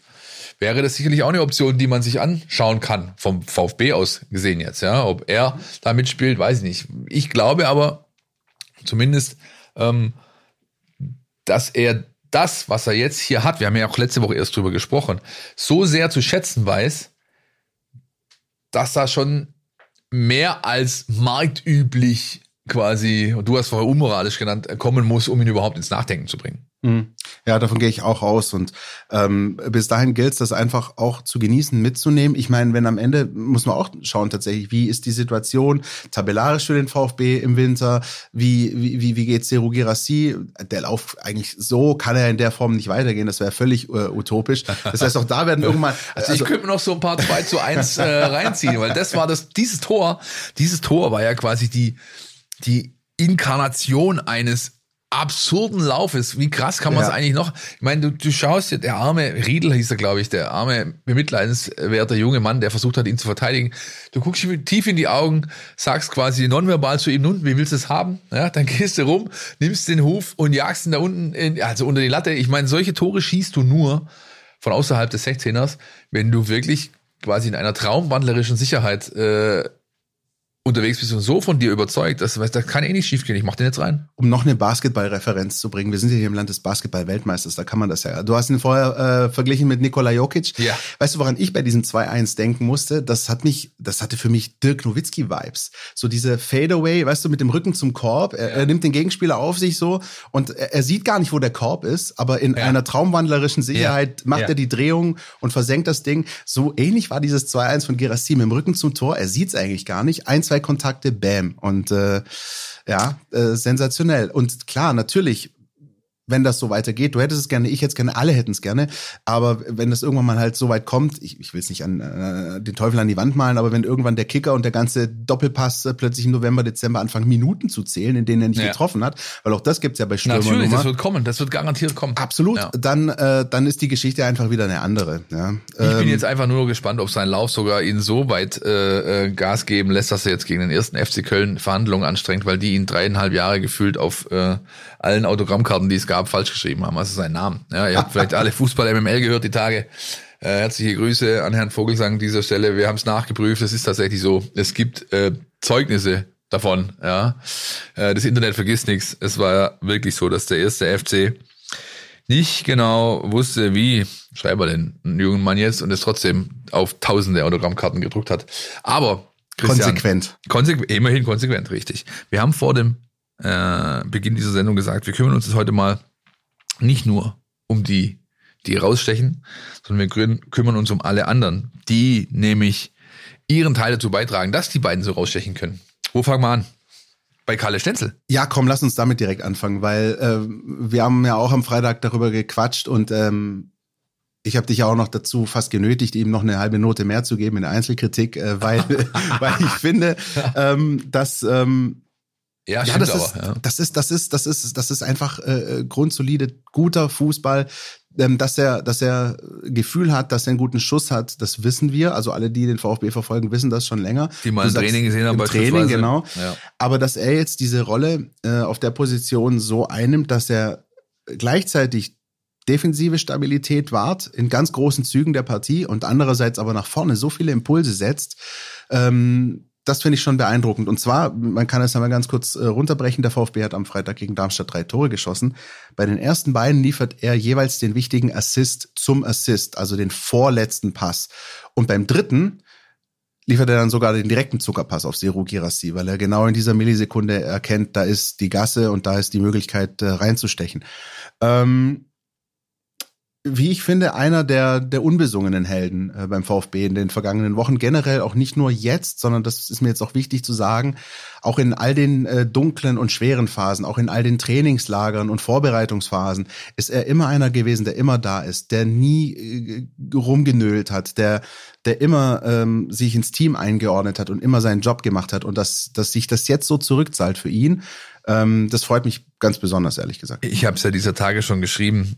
wäre das sicherlich auch eine Option, die man sich anschauen kann, vom VfB aus gesehen jetzt. Ja, ob er da mitspielt, weiß ich nicht. Ich glaube aber zumindest, ähm, dass er das, was er jetzt hier hat, wir haben ja auch letzte Woche erst drüber gesprochen, so sehr zu schätzen weiß, dass da schon mehr als marktüblich quasi, und du hast vorher unmoralisch genannt, kommen muss, um ihn überhaupt ins Nachdenken zu bringen. Mhm. Ja, davon gehe ich auch aus. Und ähm, bis dahin gilt es, das einfach auch zu genießen, mitzunehmen. Ich meine, wenn am Ende muss man auch schauen tatsächlich, wie ist die Situation tabellarisch für den VfB im Winter? Wie wie wie, wie geht's Seru Girassi? Der Lauf eigentlich so kann er in der Form nicht weitergehen. Das wäre völlig äh, utopisch. Das heißt, auch da werden irgendwann. Also, also ich könnte mir noch so ein paar 2 zu 1 äh, reinziehen, weil das war das dieses Tor, dieses Tor war ja quasi die die Inkarnation eines absurden Laufes. Wie krass kann man es ja. eigentlich noch? Ich meine, du, du schaust dir, der arme Riedel hieß er, glaube ich, der arme, bemitleidenswerte junge Mann, der versucht hat, ihn zu verteidigen. Du guckst ihm tief in die Augen, sagst quasi nonverbal zu ihm, nun, wie willst du es haben? Ja, dann gehst du rum, nimmst den Huf und jagst ihn da unten, in, also unter die Latte. Ich meine, solche Tore schießt du nur von außerhalb des 16ers, wenn du wirklich quasi in einer traumwandlerischen Sicherheit äh, unterwegs bist und so von dir überzeugt, dass das kann eh nicht schiefgehen. Ich mach den jetzt rein. Um noch eine Basketballreferenz zu bringen, wir sind ja hier im Land des Basketball-Weltmeisters, da kann man das ja. Du hast ihn vorher äh, verglichen mit Nikola Jokic. Ja. Weißt du, woran ich bei diesen 2-1 denken musste? Das hat mich, das hatte für mich Dirk Nowitzki-Vibes. So diese Fadeaway, weißt du, mit dem Rücken zum Korb. Er, ja. er nimmt den Gegenspieler auf sich so und er, er, sieht gar nicht, wo der Korb ist, aber in ja. einer traumwandlerischen Sicherheit macht er die Drehung und versenkt das Ding. So ähnlich war dieses 2-1 von Gerassi mit dem Rücken zum Tor. Er sieht es eigentlich gar nicht. Eins zwei Kontakte, bam. Und äh, ja, äh, sensationell. Und klar, natürlich wenn das so weitergeht. Du hättest es gerne, ich hätte es gerne, alle hätten es gerne. Aber wenn das irgendwann mal halt so weit kommt, ich, ich will es nicht an äh, den Teufel an die Wand malen, aber wenn irgendwann der Kicker und der ganze Doppelpass plötzlich im November, Dezember anfangen, Minuten zu zählen, in denen er nicht ja. getroffen hat, weil auch das gibt's ja bei Stürmern. Natürlich, das wird kommen, das wird garantiert kommen. Absolut. Ja. Dann, äh, dann ist die Geschichte einfach wieder eine andere. Ja. Ich ähm, bin jetzt einfach nur gespannt, ob sein Lauf sogar ihn so weit äh, äh, Gas geben lässt, dass er jetzt gegen den ersten FC Köln Verhandlungen anstrengt, weil die ihn dreieinhalb Jahre gefühlt auf äh, allen Autogrammkarten, die es gab, falsch geschrieben haben. Also sein Name. Ja, ihr habt vielleicht alle Fußball-MML gehört die Tage. Äh, herzliche Grüße an Herrn Vogelsang an dieser Stelle. Wir haben es nachgeprüft. Es ist tatsächlich so. Es gibt äh, Zeugnisse davon. Ja, äh, das Internet vergisst nichts. Es war ja wirklich so, dass der erste FC nicht genau wusste, wie schreibt er denn einen jungen Mann jetzt und es trotzdem auf tausende Autogrammkarten gedruckt hat. Aber Christian, konsequent. Konsequent, immerhin konsequent, richtig. Wir haben vor dem äh, Beginn dieser Sendung gesagt, wir kümmern uns jetzt heute mal nicht nur um die, die rausstechen, sondern wir kümmern uns um alle anderen, die nämlich ihren Teil dazu beitragen, dass die beiden so rausstechen können. Wo fangen wir an? Bei Kalle Stenzel. Ja, komm, lass uns damit direkt anfangen, weil äh, wir haben ja auch am Freitag darüber gequatscht und ähm, ich habe dich ja auch noch dazu fast genötigt, ihm noch eine halbe Note mehr zu geben in der Einzelkritik, äh, weil, weil ich finde, ähm, dass ähm, ja, ja, das, aber, ist, ja. das ist, das ist, das ist, das ist einfach äh, grundsolide, guter Fußball. Ähm, dass er, dass er Gefühl hat, dass er einen guten Schuss hat, das wissen wir. Also alle, die den VfB verfolgen, wissen das schon länger. Die mal im Training gesehen haben, im Training, genau. Ja. Aber dass er jetzt diese Rolle äh, auf der Position so einnimmt, dass er gleichzeitig defensive Stabilität wahrt in ganz großen Zügen der Partie und andererseits aber nach vorne so viele Impulse setzt, ähm, das finde ich schon beeindruckend. Und zwar, man kann es einmal ganz kurz äh, runterbrechen. Der VfB hat am Freitag gegen Darmstadt drei Tore geschossen. Bei den ersten beiden liefert er jeweils den wichtigen Assist zum Assist, also den vorletzten Pass. Und beim dritten liefert er dann sogar den direkten Zuckerpass auf Seru Girassi, weil er genau in dieser Millisekunde erkennt, da ist die Gasse und da ist die Möglichkeit äh, reinzustechen. Ähm, wie ich finde, einer der, der unbesungenen Helden äh, beim VfB in den vergangenen Wochen. Generell auch nicht nur jetzt, sondern das ist mir jetzt auch wichtig zu sagen, auch in all den äh, dunklen und schweren Phasen, auch in all den Trainingslagern und Vorbereitungsphasen, ist er immer einer gewesen, der immer da ist, der nie äh, rumgenölt hat, der, der immer ähm, sich ins Team eingeordnet hat und immer seinen Job gemacht hat und dass, dass sich das jetzt so zurückzahlt für ihn. Ähm, das freut mich ganz besonders, ehrlich gesagt. Ich habe es ja dieser Tage schon geschrieben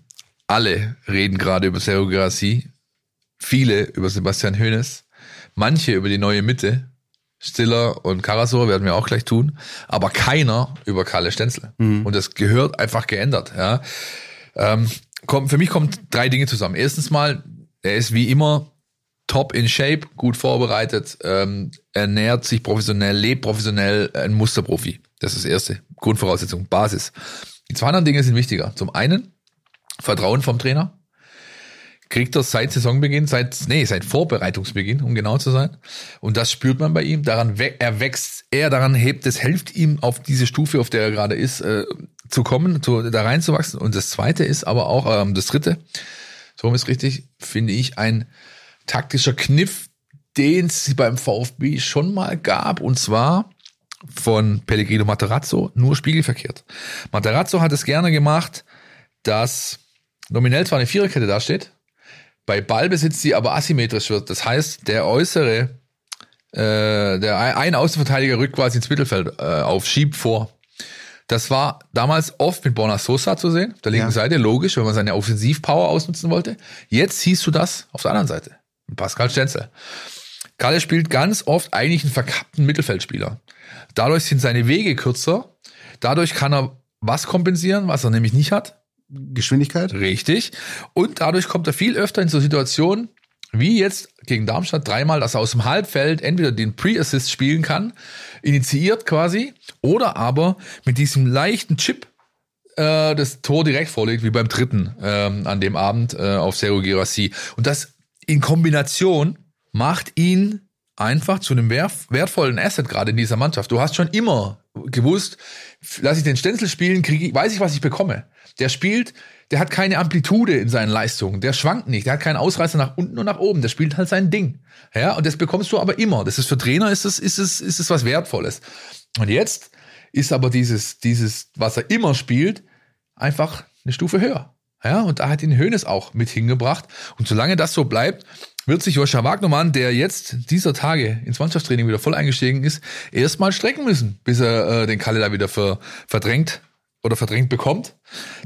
alle reden gerade über Sergio Grassi, viele über Sebastian Hoeneß, manche über die neue Mitte, Stiller und Karasor werden wir auch gleich tun, aber keiner über Kalle Stenzel. Mhm. Und das gehört einfach geändert. Ja. Ähm, kommt, für mich kommen drei Dinge zusammen. Erstens mal, er ist wie immer top in Shape, gut vorbereitet, ähm, ernährt sich professionell, lebt professionell, ein Musterprofi. Das ist das erste. Grundvoraussetzung, Basis. Die zwei anderen Dinge sind wichtiger. Zum einen Vertrauen vom Trainer. Kriegt er seit Saisonbeginn, seit, nee, seit Vorbereitungsbeginn, um genau zu sein. Und das spürt man bei ihm. Daran, er wächst, er daran hebt, es hilft ihm auf diese Stufe, auf der er gerade ist, äh, zu kommen, zu, da reinzuwachsen. Und das zweite ist aber auch, ähm, das dritte, so ist richtig, finde ich, ein taktischer Kniff, den es beim VfB schon mal gab. Und zwar, von Pellegrino Materazzo nur spiegelverkehrt. Materazzo hat es gerne gemacht, dass nominell zwar eine Viererkette dasteht, bei Ballbesitz die aber asymmetrisch wird. Das heißt, der äußere, äh, der ein Außenverteidiger rückt quasi ins Mittelfeld äh, auf, schiebt vor. Das war damals oft mit Borna Sosa zu sehen, auf der linken ja. Seite, logisch, wenn man seine Offensivpower ausnutzen wollte. Jetzt siehst du das auf der anderen Seite. Pascal Stenzel. Kalle spielt ganz oft eigentlich einen verkappten Mittelfeldspieler. Dadurch sind seine Wege kürzer. Dadurch kann er was kompensieren, was er nämlich nicht hat. Geschwindigkeit. Richtig. Und dadurch kommt er viel öfter in so Situationen, wie jetzt gegen Darmstadt dreimal, dass er aus dem Halbfeld entweder den Pre-Assist spielen kann, initiiert quasi, oder aber mit diesem leichten Chip äh, das Tor direkt vorlegt, wie beim dritten ähm, an dem Abend äh, auf Sergio Girassi. Und das in Kombination macht ihn einfach zu einem wertvollen Asset gerade in dieser Mannschaft. Du hast schon immer gewusst, lass ich den Stenzel spielen, kriege weiß ich, was ich bekomme. Der spielt, der hat keine Amplitude in seinen Leistungen, der schwankt nicht, der hat keinen Ausreißer nach unten und nach oben, der spielt halt sein Ding. Ja, und das bekommst du aber immer. Das ist für Trainer ist es ist es ist es was wertvolles. Und jetzt ist aber dieses dieses was er immer spielt einfach eine Stufe höher. Ja, und da hat ihn Hönes auch mit hingebracht und solange das so bleibt, wird sich Joscha Wagnermann, der jetzt dieser Tage ins Mannschaftstraining wieder voll eingestiegen ist, erstmal strecken müssen, bis er äh, den Kalle da wieder ver, verdrängt oder verdrängt bekommt.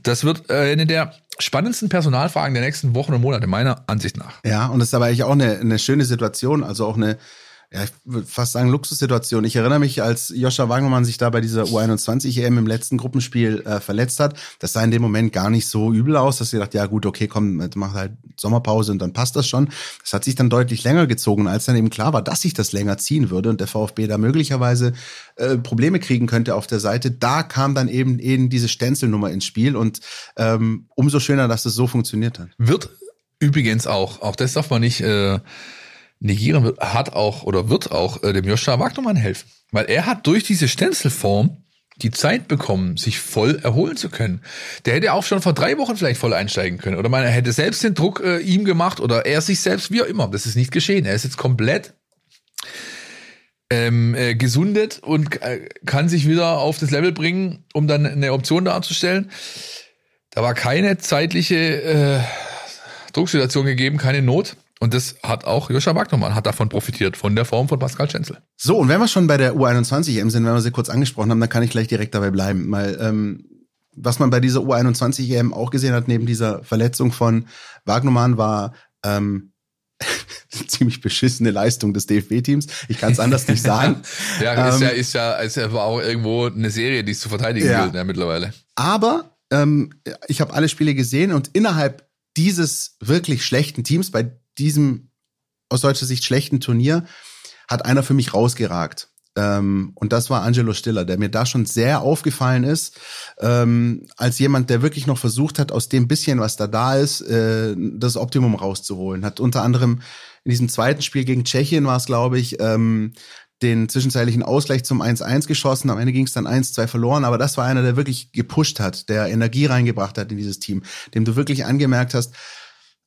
Das wird äh, eine der spannendsten Personalfragen der nächsten Wochen und Monate, meiner Ansicht nach. Ja, und das ist aber eigentlich auch eine, eine schöne Situation, also auch eine ja, ich würde fast sagen, Luxussituation. Ich erinnere mich, als Joscha Wagnermann sich da bei dieser U21-EM im letzten Gruppenspiel äh, verletzt hat, das sah in dem Moment gar nicht so übel aus, dass sie dachte, ja gut, okay, komm, mach halt Sommerpause und dann passt das schon. Das hat sich dann deutlich länger gezogen, als dann eben klar war, dass sich das länger ziehen würde und der VfB da möglicherweise äh, Probleme kriegen könnte auf der Seite. Da kam dann eben eben diese Stenzelnummer ins Spiel und ähm, umso schöner, dass das so funktioniert hat. Wird übrigens auch, auch das darf man nicht äh, negieren wird, hat auch oder wird auch äh, dem Joshua Wagnermann helfen. Weil er hat durch diese Stenzelform die Zeit bekommen, sich voll erholen zu können. Der hätte auch schon vor drei Wochen vielleicht voll einsteigen können. Oder man hätte selbst den Druck äh, ihm gemacht oder er sich selbst, wie auch immer. Das ist nicht geschehen. Er ist jetzt komplett ähm, äh, gesundet und äh, kann sich wieder auf das Level bringen, um dann eine Option darzustellen. Da war keine zeitliche äh, Drucksituation gegeben, keine Not. Und das hat auch Joscha Wagnermann hat davon profitiert, von der Form von Pascal Schenzel. So, und wenn wir schon bei der U21 EM sind, wenn wir sie kurz angesprochen haben, dann kann ich gleich direkt dabei bleiben. Weil ähm, was man bei dieser U21 EM auch gesehen hat, neben dieser Verletzung von Wagnermann, war ähm, ziemlich beschissene Leistung des DFB-Teams. Ich kann es anders nicht sagen. ja, ist ähm, ja, ist ja, ist ja auch irgendwo eine Serie, die es zu verteidigen ja. gilt, ja, mittlerweile. Aber ähm, ich habe alle Spiele gesehen und innerhalb dieses wirklich schlechten Teams, bei diesem aus deutscher Sicht schlechten Turnier hat einer für mich rausgeragt. Ähm, und das war Angelo Stiller, der mir da schon sehr aufgefallen ist, ähm, als jemand, der wirklich noch versucht hat, aus dem bisschen, was da da ist, äh, das Optimum rauszuholen. Hat unter anderem in diesem zweiten Spiel gegen Tschechien war es, glaube ich, ähm, den zwischenzeitlichen Ausgleich zum 1-1 geschossen. Am Ende ging es dann 1-2 verloren, aber das war einer, der wirklich gepusht hat, der Energie reingebracht hat in dieses Team, dem du wirklich angemerkt hast,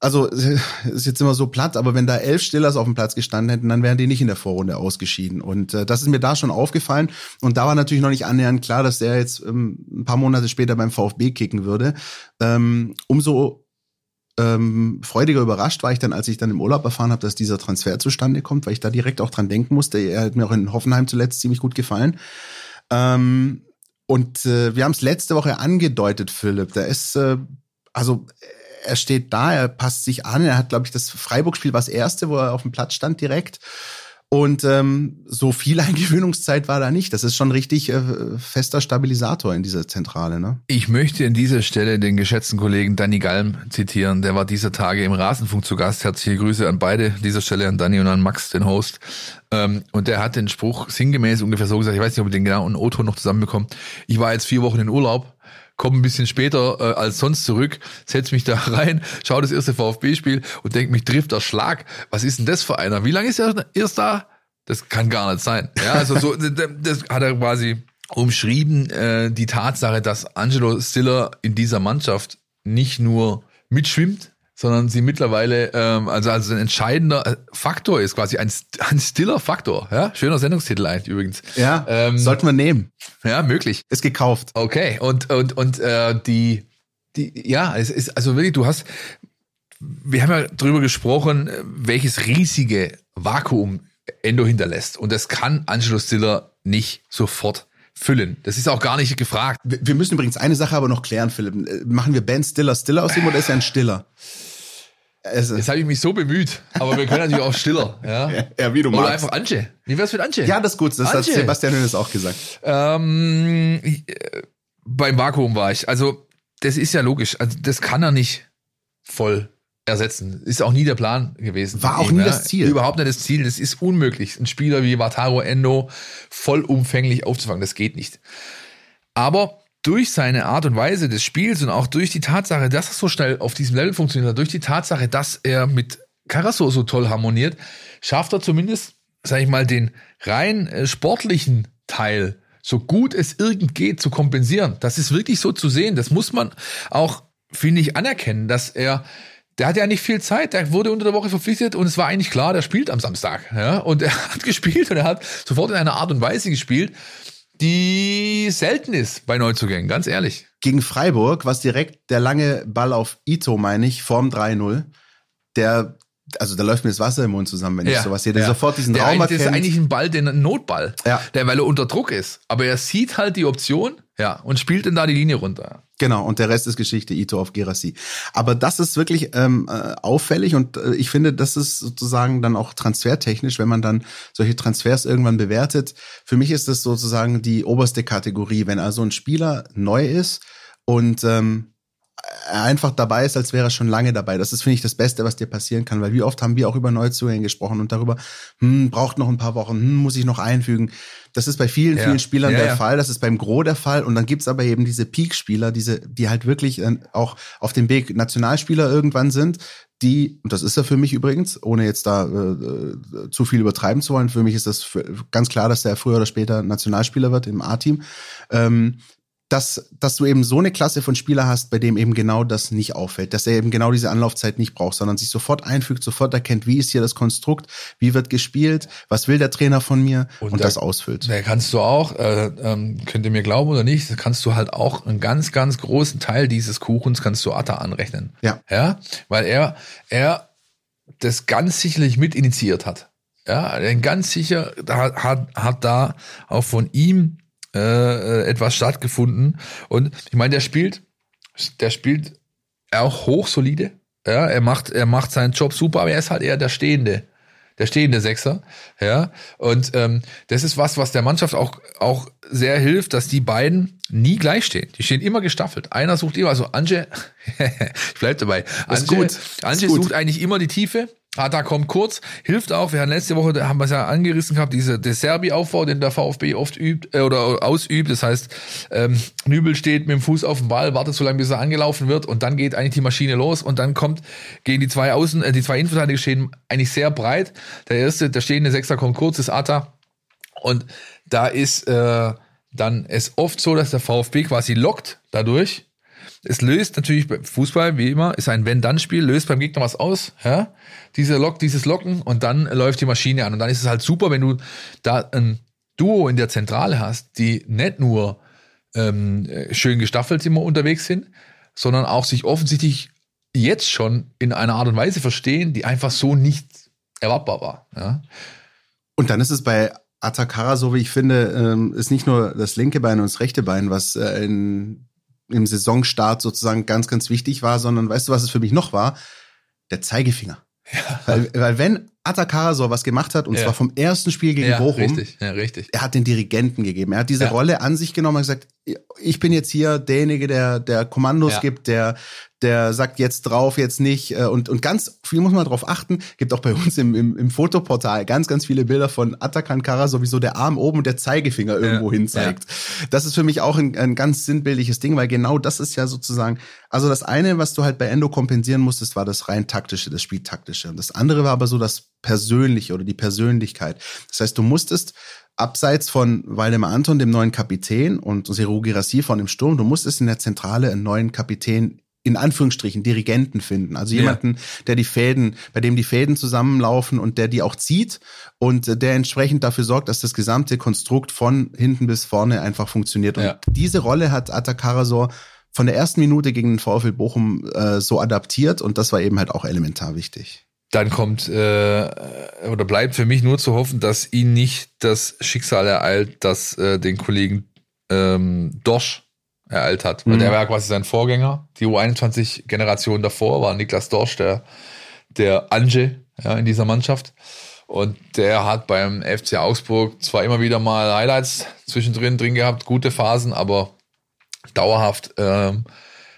also ist jetzt immer so platt, aber wenn da elf Stillers auf dem Platz gestanden hätten, dann wären die nicht in der Vorrunde ausgeschieden. Und äh, das ist mir da schon aufgefallen. Und da war natürlich noch nicht annähernd klar, dass der jetzt ähm, ein paar Monate später beim VfB kicken würde. Ähm, umso ähm, freudiger überrascht war ich dann, als ich dann im Urlaub erfahren habe, dass dieser Transfer zustande kommt, weil ich da direkt auch dran denken musste. Er hat mir auch in Hoffenheim zuletzt ziemlich gut gefallen. Ähm, und äh, wir haben es letzte Woche angedeutet, Philipp. Der ist äh, also er steht da, er passt sich an. Er hat, glaube ich, das Freiburg-Spiel war das erste, wo er auf dem Platz stand direkt. Und ähm, so viel Eingewöhnungszeit war da nicht. Das ist schon richtig äh, fester Stabilisator in dieser Zentrale. Ne? Ich möchte an dieser Stelle den geschätzten Kollegen Danny Galm zitieren. Der war dieser Tage im Rasenfunk zu Gast. Herzliche Grüße an beide. Dieser Stelle an Danny und an Max, den Host. Ähm, und der hat den Spruch sinngemäß ungefähr so gesagt, ich weiß nicht, ob ich den genau und Otto noch zusammenbekommen. Ich war jetzt vier Wochen in Urlaub komme ein bisschen später äh, als sonst zurück, setz mich da rein, schaue das erste VfB-Spiel und denke, mich trifft der Schlag. Was ist denn das für einer? Wie lange ist er erst da? Das kann gar nicht sein. Ja, also so, das hat er quasi umschrieben, äh, die Tatsache, dass Angelo Stiller in dieser Mannschaft nicht nur mitschwimmt, sondern sie mittlerweile ähm, also also ein entscheidender äh, Faktor ist, quasi ein, ein stiller Faktor. Ja, schöner Sendungstitel eigentlich übrigens. Ja, ähm, sollten wir nehmen. Ja, möglich. Ist gekauft. Okay, und und und äh, die die ja, es ist also wirklich, du hast wir haben ja drüber gesprochen, welches riesige Vakuum Endo hinterlässt und das kann Angelo Stiller nicht sofort füllen. Das ist auch gar nicht gefragt. Wir müssen übrigens eine Sache aber noch klären, Philipp. Machen wir Ben Stiller Stiller aus ihm oder ist er ein Stiller? Also, Jetzt habe ich mich so bemüht, aber wir können natürlich auch stiller. Ja, ja wie du Oder magst. einfach Anche. Wie wär's mit Anche? Ja, das ist gut. Das Anche. hat Sebastian Hönes auch gesagt. Ähm, äh, beim Vakuum war ich. Also, das ist ja logisch. Also, das kann er nicht voll ersetzen. Ist auch nie der Plan gewesen. War auch nie ja. das Ziel. Überhaupt nicht das Ziel. Das ist unmöglich. Ein Spieler wie Wataru Endo vollumfänglich aufzufangen. Das geht nicht. Aber durch seine Art und Weise des Spiels und auch durch die Tatsache, dass er so schnell auf diesem Level funktioniert, durch die Tatsache, dass er mit Carasso so toll harmoniert, schafft er zumindest, sag ich mal, den rein äh, sportlichen Teil so gut es irgend geht zu kompensieren. Das ist wirklich so zu sehen. Das muss man auch, finde ich, anerkennen, dass er der hat ja nicht viel Zeit, der wurde unter der Woche verpflichtet und es war eigentlich klar, der spielt am Samstag. Ja? Und er hat gespielt und er hat sofort in einer Art und Weise gespielt, die selten ist bei Neuzugängen, ganz ehrlich. Gegen Freiburg, was direkt der lange Ball auf Ito, meine ich, vorm 3-0, der also da läuft mir das Wasser im Mund zusammen, wenn ja, ich sowas sehe. Der ja. sofort diesen der Raum erkennt. Das ist eigentlich ein Ball, den ein Notball, ja. der weil er unter Druck ist. Aber er sieht halt die Option, ja, und spielt dann da die Linie runter. Genau, und der Rest ist Geschichte, Ito auf Gerassi. Aber das ist wirklich ähm, äh, auffällig und äh, ich finde, das ist sozusagen dann auch transfertechnisch, wenn man dann solche Transfers irgendwann bewertet. Für mich ist das sozusagen die oberste Kategorie, wenn also ein Spieler neu ist und ähm, einfach dabei ist, als wäre er schon lange dabei. Das ist, finde ich, das Beste, was dir passieren kann, weil wie oft haben wir auch über Neuzugänge gesprochen und darüber, hm, braucht noch ein paar Wochen, hm, muss ich noch einfügen. Das ist bei vielen, ja. vielen Spielern ja, der ja. Fall, das ist beim Gros der Fall und dann gibt's aber eben diese Peak-Spieler, diese, die halt wirklich auch auf dem Weg Nationalspieler irgendwann sind, die, und das ist er für mich übrigens, ohne jetzt da äh, äh zu viel übertreiben zu wollen, für mich ist das ganz klar, dass der früher oder später Nationalspieler wird im A-Team, ähm, dass, dass du eben so eine Klasse von Spieler hast, bei dem eben genau das nicht auffällt, dass er eben genau diese Anlaufzeit nicht braucht, sondern sich sofort einfügt, sofort erkennt, wie ist hier das Konstrukt, wie wird gespielt, was will der Trainer von mir und, und da, das ausfüllt. Da kannst du auch, äh, ähm, könnt ihr mir glauben oder nicht, kannst du halt auch einen ganz, ganz großen Teil dieses Kuchens kannst du Atta anrechnen. Ja. Ja, weil er, er das ganz sicherlich mit initiiert hat. Ja, ganz sicher hat, hat, hat da auch von ihm äh, äh, etwas stattgefunden. Und ich meine, der spielt, der spielt auch hochsolide. Ja, er macht, er macht seinen Job super, aber er ist halt eher der Stehende, der stehende Sechser. Ja, und ähm, das ist was, was der Mannschaft auch auch sehr hilft, dass die beiden nie gleich stehen. Die stehen immer gestaffelt. Einer sucht immer, also Anje, ich bleib dabei. Anje, Anje sucht eigentlich immer die Tiefe Ata kommt kurz, hilft auch. Wir haben letzte Woche, da haben wir es ja angerissen gehabt, diese der Serbi-Aufbau, den der VfB oft übt äh, oder ausübt. Das heißt, ähm, Nübel steht mit dem Fuß auf dem Ball, wartet so lange, bis er angelaufen wird und dann geht eigentlich die Maschine los und dann kommt gegen die zwei Außen, äh, die zwei Innenverteidiger stehen eigentlich sehr breit. Der erste, der stehende Sechser kommt kurz, ist Ata und da ist äh, dann es oft so, dass der VfB quasi lockt dadurch es löst natürlich beim Fußball, wie immer, ist ein Wenn-Dann-Spiel, löst beim Gegner was aus, ja? Diese Lock, dieses Locken und dann läuft die Maschine an. Und dann ist es halt super, wenn du da ein Duo in der Zentrale hast, die nicht nur ähm, schön gestaffelt immer unterwegs sind, sondern auch sich offensichtlich jetzt schon in einer Art und Weise verstehen, die einfach so nicht erwartbar war. Ja? Und dann ist es bei Atakara, so wie ich finde, ähm, ist nicht nur das linke Bein und das rechte Bein, was äh, in im Saisonstart sozusagen ganz, ganz wichtig war, sondern weißt du, was es für mich noch war? Der Zeigefinger. Ja. Weil, weil wenn Atakara was gemacht hat, und ja. zwar vom ersten Spiel gegen ja, Bochum, richtig, ja, richtig. er hat den Dirigenten gegeben. Er hat diese. Rolle an sich genommen und gesagt, ich bin jetzt hier derjenige, der, der Kommandos gibt, der, der sagt jetzt drauf, jetzt nicht. äh, Und, und ganz viel muss man darauf achten. Gibt auch bei uns im, im, im Fotoportal ganz, ganz viele Bilder von Atakan Kara, sowieso der Arm oben und der Zeigefinger irgendwo hin zeigt. Das ist für mich auch ein, ein ganz sinnbildliches Ding, weil genau das ist ja sozusagen, also das eine, was du halt bei Endo kompensieren musstest, war das rein taktische, das Spieltaktische. Und das andere war aber so das Persönliche oder die Persönlichkeit. Das heißt, du musstest abseits von Waldemar Anton, dem neuen Kapitän, und Seru Girassi von dem Sturm, du musstest in der Zentrale einen neuen Kapitän in Anführungsstrichen Dirigenten finden. Also Ja. jemanden, der die Fäden, bei dem die Fäden zusammenlaufen und der die auch zieht und äh, der entsprechend dafür sorgt, dass das gesamte Konstrukt von hinten bis vorne einfach funktioniert. Und Ja. diese Rolle hat Atakarasor von der ersten Minute gegen den VfL Bochum äh, so adaptiert und das war eben halt auch elementar wichtig. Dann kommt äh, oder bleibt für mich nur zu hoffen, dass ihn nicht das Schicksal ereilt, das äh, den Kollegen ähm, Dorsch ereilt hat. Weil Mhm. der war quasi sein Vorgänger. Die U21-Generation davor war Niklas Dorsch, der, der Ange ja, in dieser Mannschaft. Und der hat beim FC Augsburg zwar immer wieder mal Highlights zwischendrin drin gehabt, gute Phasen, aber dauerhaft ähm,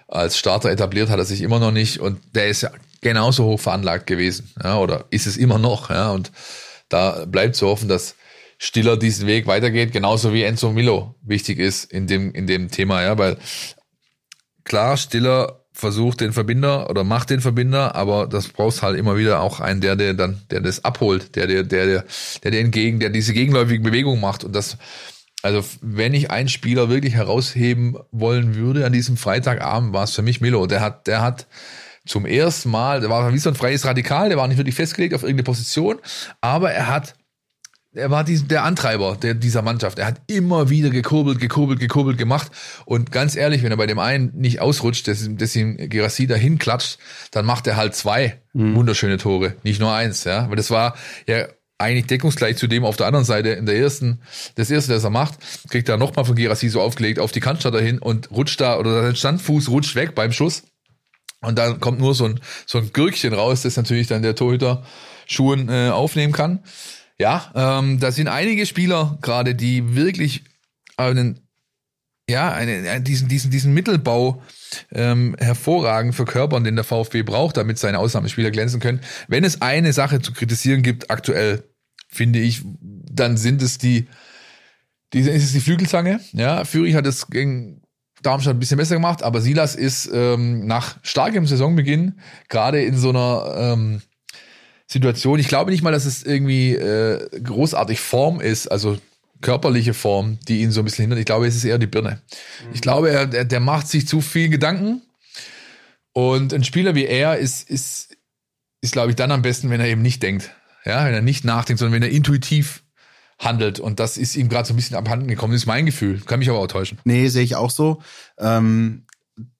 als Starter etabliert hat er sich immer noch nicht und der ist ja genauso hoch veranlagt gewesen, ja, oder ist es immer noch, ja, und da bleibt zu hoffen, dass Stiller diesen Weg weitergeht, genauso wie Enzo Milo wichtig ist in dem, in dem Thema, ja, weil klar, Stiller versucht den Verbinder oder macht den Verbinder, aber das brauchst halt immer wieder auch einen, der, der dann, der das abholt, der, der, der, der, der, der entgegen, der diese gegenläufige Bewegung macht und das, also wenn ich einen Spieler wirklich herausheben wollen würde an diesem Freitagabend, war es für mich Milo. Der hat, der hat zum ersten Mal, der war wie so ein freies Radikal, der war nicht wirklich festgelegt auf irgendeine Position, aber er hat er war dies, der Antreiber der, dieser Mannschaft. Er hat immer wieder gekurbelt, gekurbelt, gekurbelt gemacht. Und ganz ehrlich, wenn er bei dem einen nicht ausrutscht, dass, dass ihm Gerassi dahin klatscht, dann macht er halt zwei wunderschöne Tore, nicht nur eins. Ja, weil das war ja eigentlich deckungsgleich zu dem auf der anderen Seite in der ersten, das erste, das er macht, kriegt er nochmal von Gerassi so aufgelegt auf die Kantstatter hin und rutscht da oder sein Standfuß rutscht weg beim Schuss. Und dann kommt nur so ein, so ein Gürkchen raus, das natürlich dann der Torhüter Schuhen äh, aufnehmen kann. Ja, ähm, da sind einige Spieler gerade, die wirklich einen, ja, einen, einen, diesen, diesen, diesen Mittelbau ähm, hervorragend verkörpern, den der VfB braucht, damit seine Ausnahmespieler glänzen können. Wenn es eine Sache zu kritisieren gibt aktuell, finde ich, dann sind es die, die ist es die Flügelzange. Ja, Führig hat es gegen Darmstadt ein bisschen besser gemacht, aber Silas ist ähm, nach starkem Saisonbeginn gerade in so einer ähm, Situation. Ich glaube nicht mal, dass es irgendwie äh, großartig Form ist, also körperliche Form, die ihn so ein bisschen hindert. Ich glaube, es ist eher die Birne. Ich glaube, er, der, der macht sich zu viel Gedanken. Und ein Spieler wie er ist, ist, ist, glaube ich, dann am besten, wenn er eben nicht denkt. Ja, wenn er nicht nachdenkt, sondern wenn er intuitiv handelt. Und das ist ihm gerade so ein bisschen abhanden gekommen. Das ist mein Gefühl. Kann mich aber auch täuschen. Nee, sehe ich auch so. Ähm,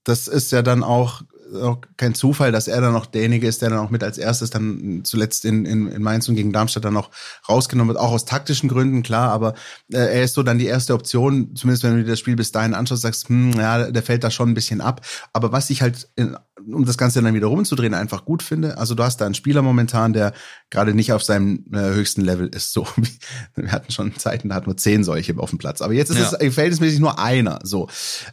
das ist ja dann auch, auch kein Zufall, dass er dann noch derjenige ist, der dann auch mit als erstes dann zuletzt in, in, in Mainz und gegen Darmstadt dann noch rausgenommen wird. Auch aus taktischen Gründen, klar, aber äh, er ist so dann die erste Option, zumindest wenn du dir das Spiel bis dahin anschaust, sagst, hm, ja, der fällt da schon ein bisschen ab. Aber was ich halt, in, um das Ganze dann wieder rumzudrehen, einfach gut finde, also du hast da einen Spieler momentan, der gerade nicht auf seinem äh, höchsten Level ist. So, wie- wir hatten schon Zeiten, da hatten wir zehn solche auf dem Platz. Aber jetzt ist Ja. es verhältnismäßig nur einer. So.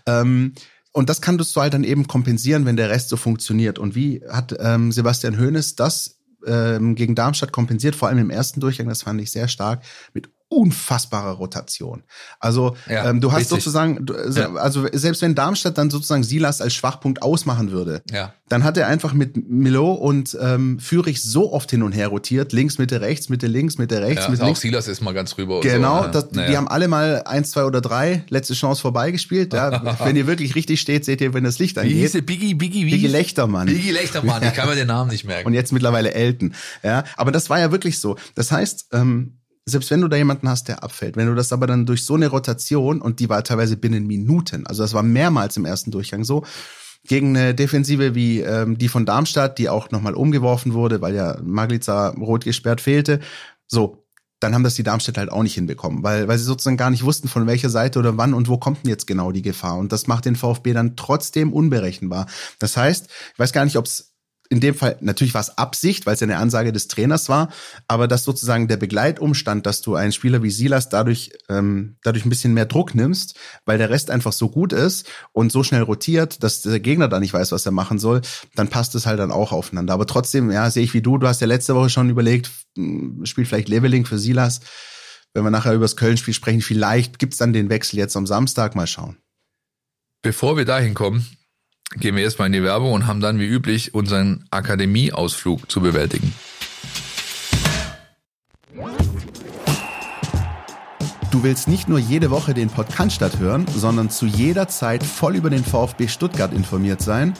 Ähm, und das kannst du halt dann eben kompensieren, wenn der Rest so funktioniert. Und wie hat ähm, Sebastian Hoeneß das ähm, gegen Darmstadt kompensiert, vor allem im ersten Durchgang, das fand ich sehr stark, mit unfassbarer Rotation. Also Ja, ähm, du hast richtig. sozusagen, du, Ja. also selbst wenn Darmstadt dann sozusagen Silas als Schwachpunkt ausmachen würde, Ja. dann hat er einfach mit Milo und ähm, Führig so oft hin und her rotiert, links, Mitte, rechts, Mitte, links, Mitte, rechts, ja Mitte, auch links. Silas ist mal ganz rüber. Genau, so, das, Naja. die haben alle mal eins, zwei oder drei letzte Chance vorbeigespielt. Ja. wenn ihr wirklich richtig steht, seht ihr, wenn das Licht Wie angeht. hieß der? Biggie, Biggie, wie? Biggie Lechtermann. Biggie Lechtermann, ich kann mir den Namen nicht merken. Und jetzt mittlerweile Elton. Ja, aber das war ja wirklich so. Das heißt, ähm, selbst wenn du da jemanden hast, der abfällt, wenn du das aber dann durch so eine Rotation, und die war teilweise binnen Minuten, also das war mehrmals im ersten Durchgang so, gegen eine Defensive wie ähm, die von Darmstadt, die auch nochmal umgeworfen wurde, weil ja Maglica rot gesperrt fehlte, so, dann haben das die Darmstädter halt auch nicht hinbekommen, weil, weil sie sozusagen gar nicht wussten, von welcher Seite oder wann und wo kommt denn jetzt genau die Gefahr. Und das macht den VfB dann trotzdem unberechenbar. Das heißt, ich weiß gar nicht, ob es in dem Fall, natürlich war es Absicht, weil es ja eine Ansage des Trainers war, aber dass sozusagen der Begleitumstand, dass du einen Spieler wie Silas dadurch, ähm, dadurch ein bisschen mehr Druck nimmst, weil der Rest einfach so gut ist und so schnell rotiert, dass der Gegner da nicht weiß, was er machen soll, dann passt es halt dann auch aufeinander. Aber trotzdem, ja, sehe ich wie du, du hast ja letzte Woche schon überlegt, hm, spielt vielleicht Leveling für Silas. Wenn wir nachher über das Köln-Spiel sprechen, vielleicht gibt's dann den Wechsel jetzt am Samstag, mal schauen. Bevor wir dahin kommen, gehen wir erstmal in die Werbung und haben dann wie üblich unseren Akademieausflug zu bewältigen. Du willst nicht nur jede Woche den Podcast hören, sondern zu jeder Zeit voll über den VfB Stuttgart informiert sein?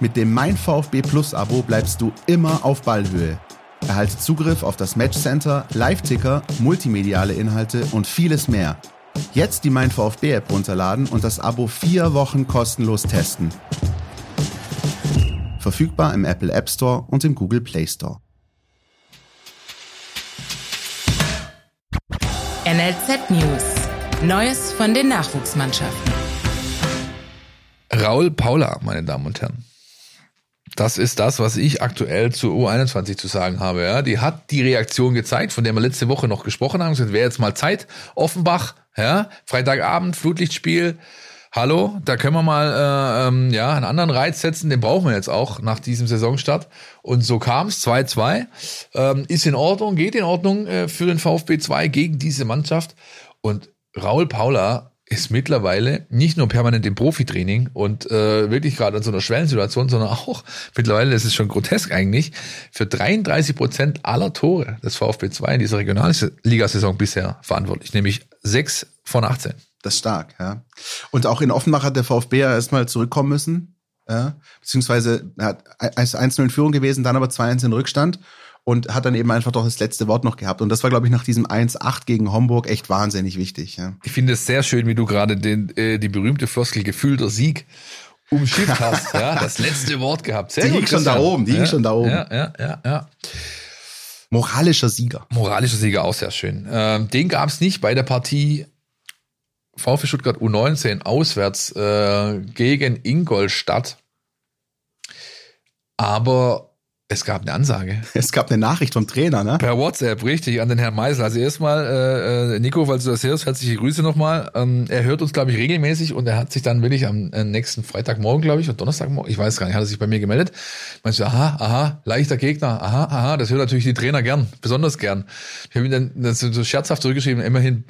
Mit dem Mein VfB Plus Abo bleibst du immer auf Ballhöhe. Erhalte Zugriff auf das Matchcenter, Live-Ticker, multimediale Inhalte und vieles mehr. Jetzt die Mein VfB App runterladen und das Abo vier Wochen kostenlos testen. Verfügbar im Apple App Store und im Google Play Store. NLZ News. Neues von den Nachwuchsmannschaften. Raul Paula, meine Damen und Herren. Das ist das, was ich aktuell zu U21 zu sagen habe. Ja, die hat die Reaktion gezeigt, von der wir letzte Woche noch gesprochen haben. Es wäre jetzt mal Zeit. Offenbach, ja, Freitagabend, Flutlichtspiel. Hallo, da können wir mal äh, ähm, ja einen anderen Reiz setzen, den brauchen wir jetzt auch nach diesem Saisonstart. Und so kam es 2-2. Ähm, ist in Ordnung, geht in Ordnung äh, für den VfB 2 gegen diese Mannschaft. Und Raul Paula ist mittlerweile nicht nur permanent im Profitraining und äh, wirklich gerade in so einer Schwellensituation, sondern auch mittlerweile, das ist schon grotesk eigentlich, für 33 Prozent aller Tore des VfB 2 in dieser Regionalligasaison bisher verantwortlich, nämlich 6 von 18. Das ist stark, ja. Und auch in Offenbach hat der VfB ja erstmal zurückkommen müssen. Ja, beziehungsweise er hat 1-0 in Führung gewesen, dann aber 2-1 in Rückstand und hat dann eben einfach doch das letzte Wort noch gehabt. Und das war, glaube ich, nach diesem 1-8 gegen Homburg echt wahnsinnig wichtig. Ja. Ich finde es sehr schön, wie du gerade den, äh, die berühmte Floskel gefühlter Sieg umschifft hast. ja, das letzte Wort gehabt. Sehr die gut, schon da oben, die ja, schon da oben. Ja, ja, ja, ja. Moralischer Sieger. Moralischer Sieger, auch sehr schön. Ähm, den gab es nicht bei der Partie VfB Stuttgart U19 auswärts äh, gegen Ingolstadt. Aber es gab eine Ansage. Es gab eine Nachricht vom Trainer, ne? Per WhatsApp, richtig, an den Herrn Meisel. Also erstmal, äh, äh, Nico, falls du das hörst, herzliche Grüße nochmal. Ähm, er hört uns, glaube ich, regelmäßig und er hat sich dann wirklich am äh, nächsten Freitagmorgen, glaube ich, oder Donnerstagmorgen, ich weiß gar nicht, hat er sich bei mir gemeldet. Meinst du, aha, aha, leichter Gegner, aha, aha, das hört natürlich die Trainer gern, besonders gern. Ich habe ihm dann das so scherzhaft zurückgeschrieben, immerhin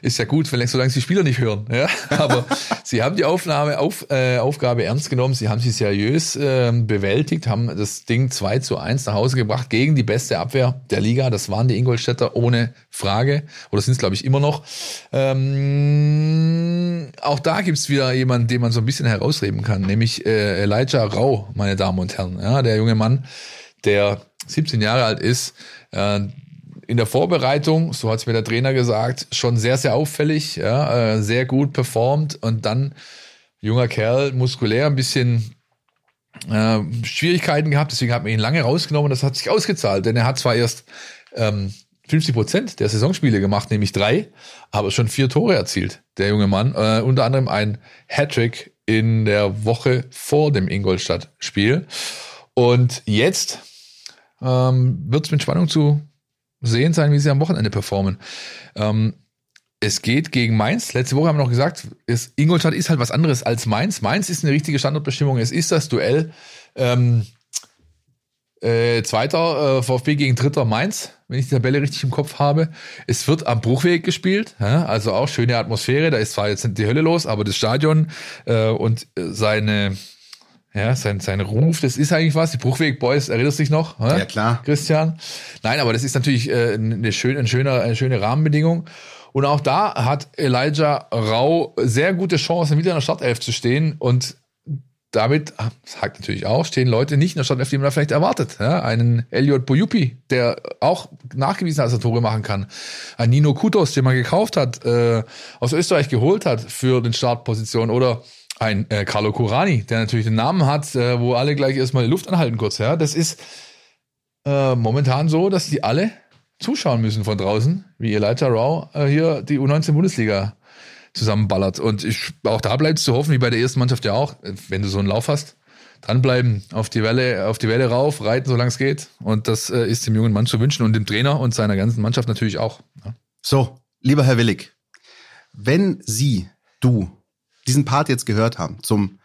ist ja gut, wenn solange die Spieler nicht hören. Ja? Aber sie haben die Aufnahme, auf, äh, Aufgabe ernst genommen, sie haben sie seriös äh, bewältigt, haben das Ding zwei 2 zu 1 nach Hause gebracht gegen die beste Abwehr der Liga. Das waren die Ingolstädter ohne Frage. Oder sind es, glaube ich, immer noch. Ähm, auch da gibt es wieder jemanden, den man so ein bisschen herausreden kann, nämlich äh, Elijah Rau, meine Damen und Herren. Ja, der junge Mann, der 17 Jahre alt ist, äh, in der Vorbereitung, so hat es mir der Trainer gesagt, schon sehr, sehr auffällig, ja, äh, sehr gut performt und dann junger Kerl, muskulär, ein bisschen äh, Schwierigkeiten gehabt, deswegen hat man ihn lange rausgenommen. Das hat sich ausgezahlt, denn er hat zwar erst ähm, 50 Prozent der Saisonspiele gemacht, nämlich drei, aber schon vier Tore erzielt, der junge Mann. Äh, unter anderem ein Hattrick in der Woche vor dem Ingolstadt-Spiel. Und jetzt ähm, wird es mit Spannung zu sehen sein, wie sie am Wochenende performen. Ähm, es geht gegen Mainz. Letzte Woche haben wir noch gesagt, ist, Ingolstadt ist halt was anderes als Mainz. Mainz ist eine richtige Standortbestimmung. Es ist das Duell ähm, äh, zweiter äh, VfB gegen dritter Mainz, wenn ich die Tabelle richtig im Kopf habe. Es wird am Bruchweg gespielt, ja, also auch schöne Atmosphäre. Da ist zwar jetzt die Hölle los, aber das Stadion äh, und seine ja, sein, sein Ruf, das ist eigentlich was. Die Bruchweg Boys, erinnerst du dich noch? Ja, ja klar. Christian. Nein, aber das ist natürlich äh, eine, schöne, eine, schöne, eine schöne Rahmenbedingung. Und auch da hat Elijah Rau sehr gute Chancen, wieder in der Startelf zu stehen. Und damit, sagt natürlich auch, stehen Leute nicht in der Startelf, die man da vielleicht erwartet. Ja, einen Elliot Boyupi, der auch nachgewiesen hat, dass er Tore machen kann. Ein Nino Kutos, den man gekauft hat, äh, aus Österreich geholt hat für den Startposition. Oder ein äh, Carlo Curani, der natürlich den Namen hat, äh, wo alle gleich erstmal die Luft anhalten kurz. Ja, das ist äh, momentan so, dass die alle zuschauen müssen von draußen, wie Elijah Rau äh, hier die U19-Bundesliga zusammenballert. Und ich, auch da bleibt es zu hoffen, wie bei der ersten Mannschaft ja auch, wenn du so einen Lauf hast, dranbleiben, auf die Welle, auf die Welle rauf, reiten, solange es geht. Und das äh, ist dem jungen Mann zu wünschen und dem Trainer und seiner ganzen Mannschaft natürlich auch. Ja. So, lieber Herr Willig, wenn Sie, du, diesen Part jetzt gehört haben zum,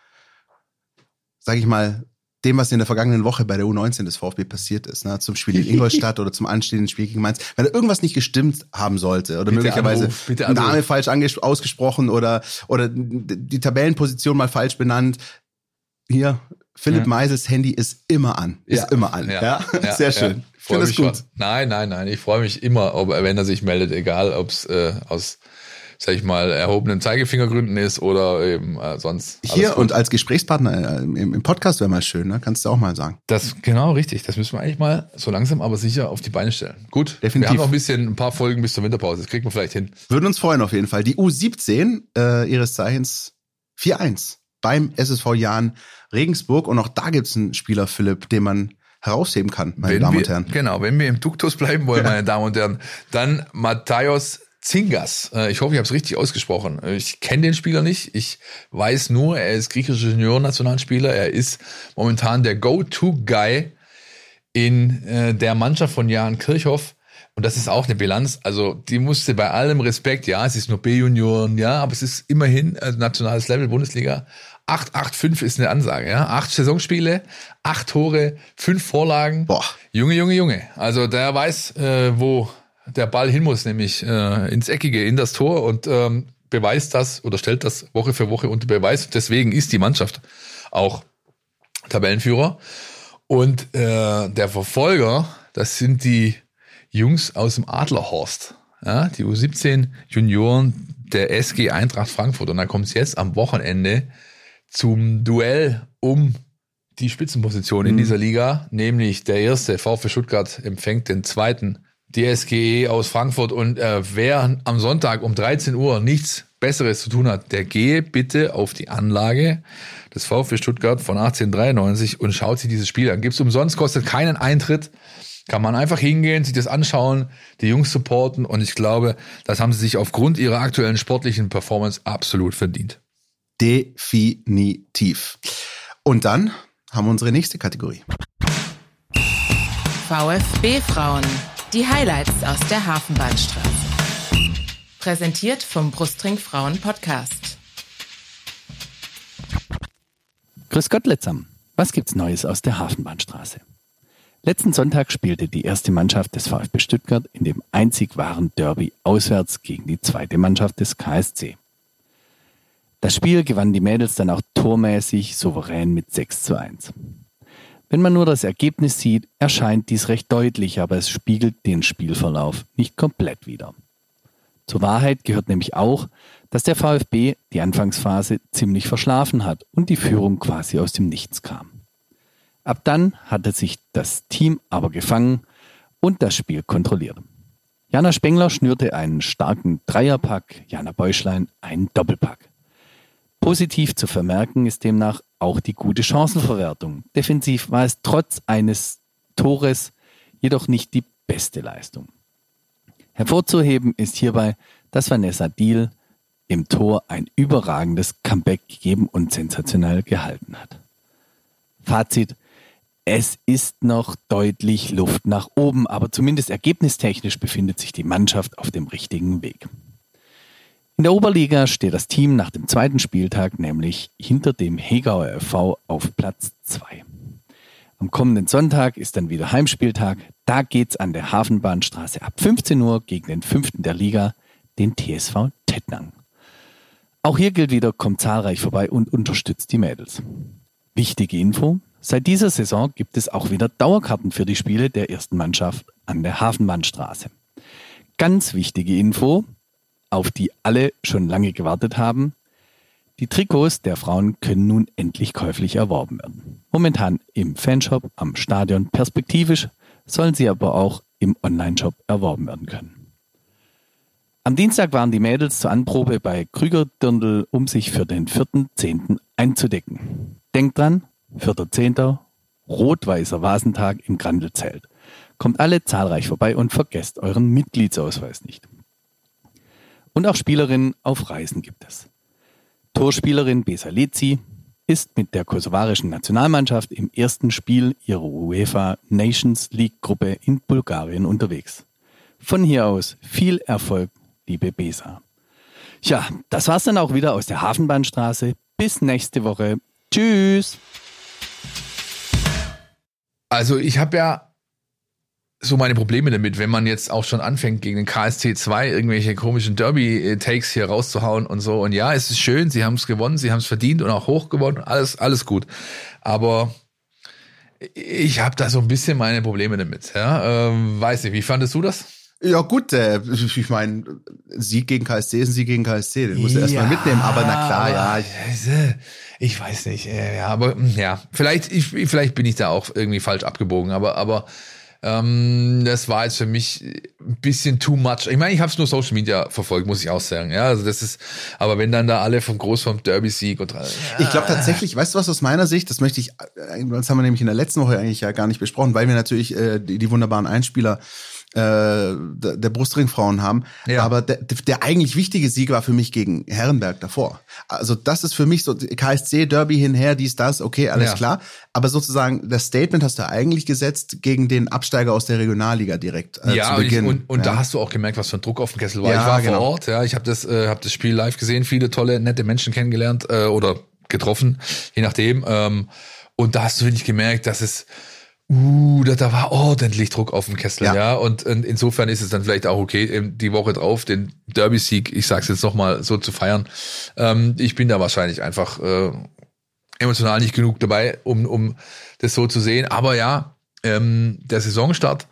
sag ich mal, dem, was in der vergangenen Woche bei der U19 des VfB passiert ist, ne, zum Spiel in Ingolstadt oder zum anstehenden Spiel gegen Mainz, wenn da irgendwas nicht gestimmt haben sollte oder bitte möglicherweise Anruf, ein Name falsch ausgesprochen oder, oder die Tabellenposition mal falsch benannt, hier, Philipp ja. Meises Handy ist immer an. Ist ja. immer an. Ja, ja. sehr schön. Ich finde es gut. Schon. Nein, nein, nein. Ich freue mich immer, ob, wenn er sich meldet, egal ob es äh, aus sag ich mal, erhobenen Zeigefingergründen ist oder eben äh, sonst. Hier gut. und als Gesprächspartner äh, im, im Podcast wäre mal schön, ne? kannst du auch mal sagen. Das genau richtig. Das müssen wir eigentlich mal so langsam aber sicher auf die Beine stellen. Gut, definitiv. Wir haben noch ein bisschen, ein paar Folgen bis zur Winterpause. Das kriegen wir vielleicht hin. Würden uns freuen auf jeden Fall. Die U17 äh, ihres Zeichens 4-1 beim SSV Jahn Regensburg und auch da gibt's einen Spieler, Philipp, den man herausheben kann, meine wenn Damen wir, und Herren. Genau, wenn wir im Duktus bleiben wollen, ja. meine Damen und Herren, dann Matthäus Zingas. Äh, ich hoffe, ich habe es richtig ausgesprochen. Ich kenne den Spieler nicht. Ich weiß nur, er ist griechischer Juniorennationalspieler. Er ist momentan der Go-To-Guy in äh, der Mannschaft von Jan Kirchhoff. Und das ist auch eine Bilanz. Also, die musste bei allem Respekt, ja, es ist nur B-Junioren, ja, aber es ist immerhin also nationales Level, Bundesliga. 8-8-5 ist eine Ansage, ja. Acht Saisonspiele, acht Tore, fünf Vorlagen. Boah. Junge, Junge, Junge. Also, der weiß, äh, wo der Ball hin muss, nämlich äh, ins Eckige, in das Tor und ähm, beweist das oder stellt das Woche für Woche unter Beweis. Deswegen ist die Mannschaft auch Tabellenführer. Und äh, der Verfolger, das sind die Jungs aus dem Adlerhorst. Ja, die U17 Junioren der SG Eintracht Frankfurt. Und da kommt es jetzt am Wochenende zum Duell um die Spitzenposition in mhm. dieser Liga, nämlich der erste VfB Stuttgart empfängt den zweiten DSGE aus Frankfurt und äh, wer am Sonntag um 13 Uhr nichts Besseres zu tun hat, der gehe bitte auf die Anlage des VfB Stuttgart von 1893 und schaut sich dieses Spiel an. Gibt's umsonst, kostet keinen Eintritt. Kann man einfach hingehen, sich das anschauen, die Jungs supporten und ich glaube, das haben sie sich aufgrund ihrer aktuellen sportlichen Performance absolut verdient. Definitiv. Und dann haben wir unsere nächste Kategorie. VfB Frauen. Die Highlights aus der Hafenbahnstraße. Präsentiert vom Brustring Frauen Podcast. Grüß Gott, Letzam. Was gibt's Neues aus der Hafenbahnstraße? Letzten Sonntag spielte die erste Mannschaft des VfB Stuttgart in dem einzig wahren Derby auswärts gegen die zweite Mannschaft des KSC. Das Spiel gewannen die Mädels dann auch tormäßig souverän mit 6 zu 1. Wenn man nur das Ergebnis sieht, erscheint dies recht deutlich, aber es spiegelt den Spielverlauf nicht komplett wider. Zur Wahrheit gehört nämlich auch, dass der VfB die Anfangsphase ziemlich verschlafen hat und die Führung quasi aus dem Nichts kam. Ab dann hatte sich das Team aber gefangen und das Spiel kontrolliert. Jana Spengler schnürte einen starken Dreierpack, Jana Beuschlein einen Doppelpack. Positiv zu vermerken ist demnach auch die gute Chancenverwertung. Defensiv war es trotz eines Tores jedoch nicht die beste Leistung. Hervorzuheben ist hierbei, dass Vanessa Diel im Tor ein überragendes Comeback gegeben und sensationell gehalten hat. Fazit, es ist noch deutlich Luft nach oben, aber zumindest ergebnistechnisch befindet sich die Mannschaft auf dem richtigen Weg. In der Oberliga steht das Team nach dem zweiten Spieltag nämlich hinter dem Hegauer FV auf Platz 2. Am kommenden Sonntag ist dann wieder Heimspieltag. Da geht's an der Hafenbahnstraße ab 15 Uhr gegen den fünften der Liga, den TSV Tettnang. Auch hier gilt wieder, kommt zahlreich vorbei und unterstützt die Mädels. Wichtige Info, seit dieser Saison gibt es auch wieder Dauerkarten für die Spiele der ersten Mannschaft an der Hafenbahnstraße. Ganz wichtige Info, auf die alle schon lange gewartet haben. Die Trikots der Frauen können nun endlich käuflich erworben werden. Momentan im Fanshop am Stadion. Perspektivisch sollen sie aber auch im Onlineshop erworben werden können. Am Dienstag waren die Mädels zur Anprobe bei Krüger Dirndl, um sich für den 4.10. einzudecken. Denkt dran, 4.10. rot-weißer Vasentag im Grandelzelt. Kommt alle zahlreich vorbei und vergesst euren Mitgliedsausweis nicht. Und auch Spielerinnen auf Reisen gibt es. Torspielerin Besa Lezi, ist mit der kosovarischen Nationalmannschaft im ersten Spiel ihrer UEFA Nations League Gruppe in Bulgarien unterwegs. Von hier aus viel Erfolg, liebe Besa. Ja, das war's dann auch wieder aus der Hafenbahnstraße. Bis nächste Woche. Tschüss. Also ich habe ja so meine Probleme damit, wenn man jetzt auch schon anfängt, gegen den KST 2 irgendwelche komischen Derby-Takes hier rauszuhauen und so. Und ja, es ist schön, sie haben es gewonnen, sie haben es verdient und auch hoch gewonnen, alles, alles gut. Aber ich habe da so ein bisschen meine Probleme damit. Ja? Ähm, weiß nicht, wie fandest du das? Ja, gut, äh, ich meine, Sieg gegen KSC ist ein Sieg gegen KSC, den musst du ja, erstmal mitnehmen, aber na klar, ja. Ich weiß nicht, äh, ja, aber hm, ja, vielleicht, ich, vielleicht bin ich da auch irgendwie falsch abgebogen, aber, aber ähm, das war jetzt für mich ein bisschen too much. Ich meine, ich habe es nur Social Media verfolgt, muss ich auch sagen. Ja, also das ist, aber wenn dann da alle vom Groß vom Derby-Sieg und ja. ich glaube tatsächlich, weißt du was aus meiner Sicht? Das möchte ich, äh, das haben wir nämlich in der letzten Woche eigentlich ja gar nicht besprochen, weil wir natürlich äh, die, die wunderbaren Einspieler äh, der Brustringfrauen haben. Ja. Aber der, der eigentlich wichtige Sieg war für mich gegen Herrenberg davor. Also das ist für mich so KSC Derby hinher, dies das, okay, alles ja. klar. Aber sozusagen das Statement hast du eigentlich gesetzt gegen den Absteiger aus der Regionalliga direkt äh, ja, zu Beginn. Und, und, und ja. da hast du auch gemerkt, was für ein Druck auf dem Kessel war. Ja, ich war genau. vor Ort, ja, ich habe das, äh, hab das Spiel live gesehen, viele tolle, nette Menschen kennengelernt äh, oder getroffen, je nachdem. Ähm, und da hast du wirklich gemerkt, dass es uh, da, da war ordentlich Druck auf dem Kessel, ja. ja. Und, insofern ist es dann vielleicht auch okay, die Woche drauf den Derby-Sieg, ich sag's jetzt nochmal, so zu feiern. Ähm, ich bin da wahrscheinlich einfach äh, emotional nicht genug dabei, um, um das so zu sehen. Aber ja, ähm, der Saisonstart,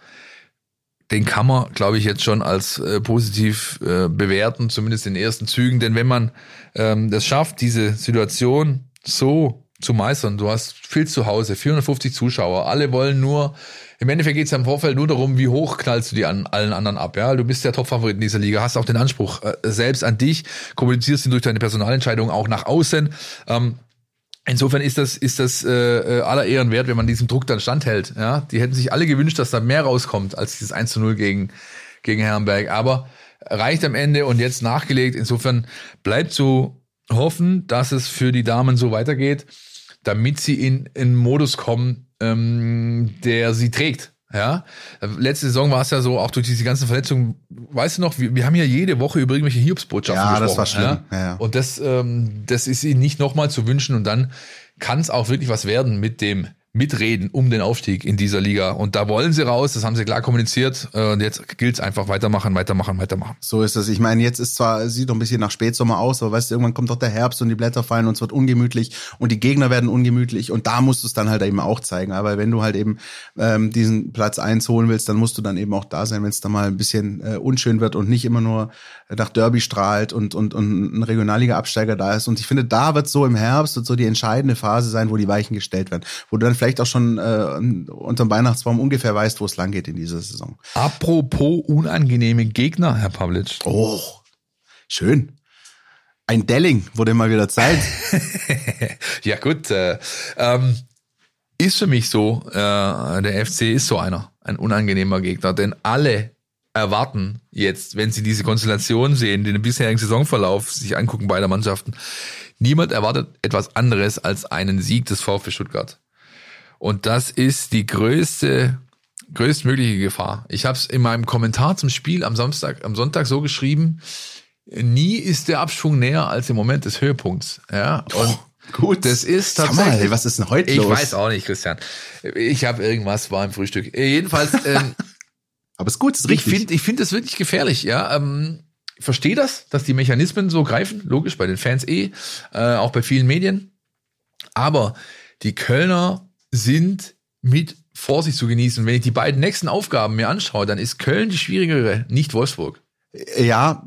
den kann man, glaube ich, jetzt schon als äh, positiv äh, bewerten, zumindest in den ersten Zügen. Denn wenn man ähm, das schafft, diese Situation so zu meistern. Du hast viel zu Hause, 450 Zuschauer, alle wollen nur, im Endeffekt geht es ja im Vorfeld nur darum, wie hoch knallst du die an allen anderen ab. Ja, Du bist der Topfavorit in dieser Liga, hast auch den Anspruch äh, selbst an dich, kommunizierst ihn durch deine Personalentscheidung auch nach außen. Ähm, Insofern ist das, ist das äh, äh, aller Ehren wert, wenn man diesem Druck dann standhält. Ja? Die hätten sich alle gewünscht, dass da mehr rauskommt als dieses 1 zu 0 gegen, gegen Herrenberg. Aber reicht am Ende und jetzt nachgelegt. Insofern bleibt so hoffen, dass es für die Damen so weitergeht, damit sie in einen Modus kommen, ähm, der sie trägt. Ja, letzte Saison war es ja so, auch durch diese ganzen Verletzungen, weißt du noch, wir, wir haben ja jede Woche über irgendwelche Hiobsbotschaften ja, gesprochen. Ja, das war schlimm. Ja? Ja, Und das, ähm, das ist ihnen nicht nochmal zu wünschen und dann kann es auch wirklich was werden mit dem mitreden um den Aufstieg in dieser Liga. Und da wollen sie raus, das haben sie klar kommuniziert. Äh, und jetzt gilt es einfach weitermachen, weitermachen, weitermachen. So ist es. Ich meine, jetzt ist zwar, sieht doch ein bisschen nach Spätsommer aus, aber weißt du, irgendwann kommt doch der Herbst und die Blätter fallen und es wird ungemütlich und die Gegner werden ungemütlich und da musst du es dann halt eben auch zeigen. Aber wenn du halt eben ähm, diesen Platz eins holen willst, dann musst du dann eben auch da sein, wenn es da mal ein bisschen äh, unschön wird und nicht immer nur nach Derby strahlt und, und, und ein Regionalliga-Absteiger da ist. Und ich finde, da wird so im Herbst wird so die entscheidende Phase sein, wo die Weichen gestellt werden, wo du dann vielleicht auch schon äh, unterm Weihnachtsbaum ungefähr weißt, wo es lang geht in dieser Saison. Apropos unangenehme Gegner, Herr Pavlic. Oh, schön. Ein Delling wurde mal wieder Zeit. ja gut, äh, ähm, ist für mich so, äh, der FC ist so einer, ein unangenehmer Gegner, denn alle erwarten jetzt, wenn sie diese Konstellation sehen, den bisherigen Saisonverlauf sich angucken beider Mannschaften, niemand erwartet etwas anderes als einen Sieg des VfB Stuttgart. Und das ist die größte, größtmögliche Gefahr. Ich habe es in meinem Kommentar zum Spiel am Samstag, am Sonntag so geschrieben, nie ist der Abschwung näher als im Moment des Höhepunkts. Ja, und oh. Gut. Das ist tatsächlich. Mal, was ist denn heute ich los? Ich weiß auch nicht, Christian. Ich habe irgendwas war im Frühstück. Jedenfalls. Ähm, Aber es ist gut, es ist richtig. Ich finde, ich finde das wirklich gefährlich. Ja, ähm, ich verstehe das, dass die Mechanismen so greifen. Logisch bei den Fans eh, äh, auch bei vielen Medien. Aber die Kölner sind mit Vorsicht zu genießen. Wenn ich die beiden nächsten Aufgaben mir anschaue, dann ist Köln die schwierigere, nicht Wolfsburg. Ja,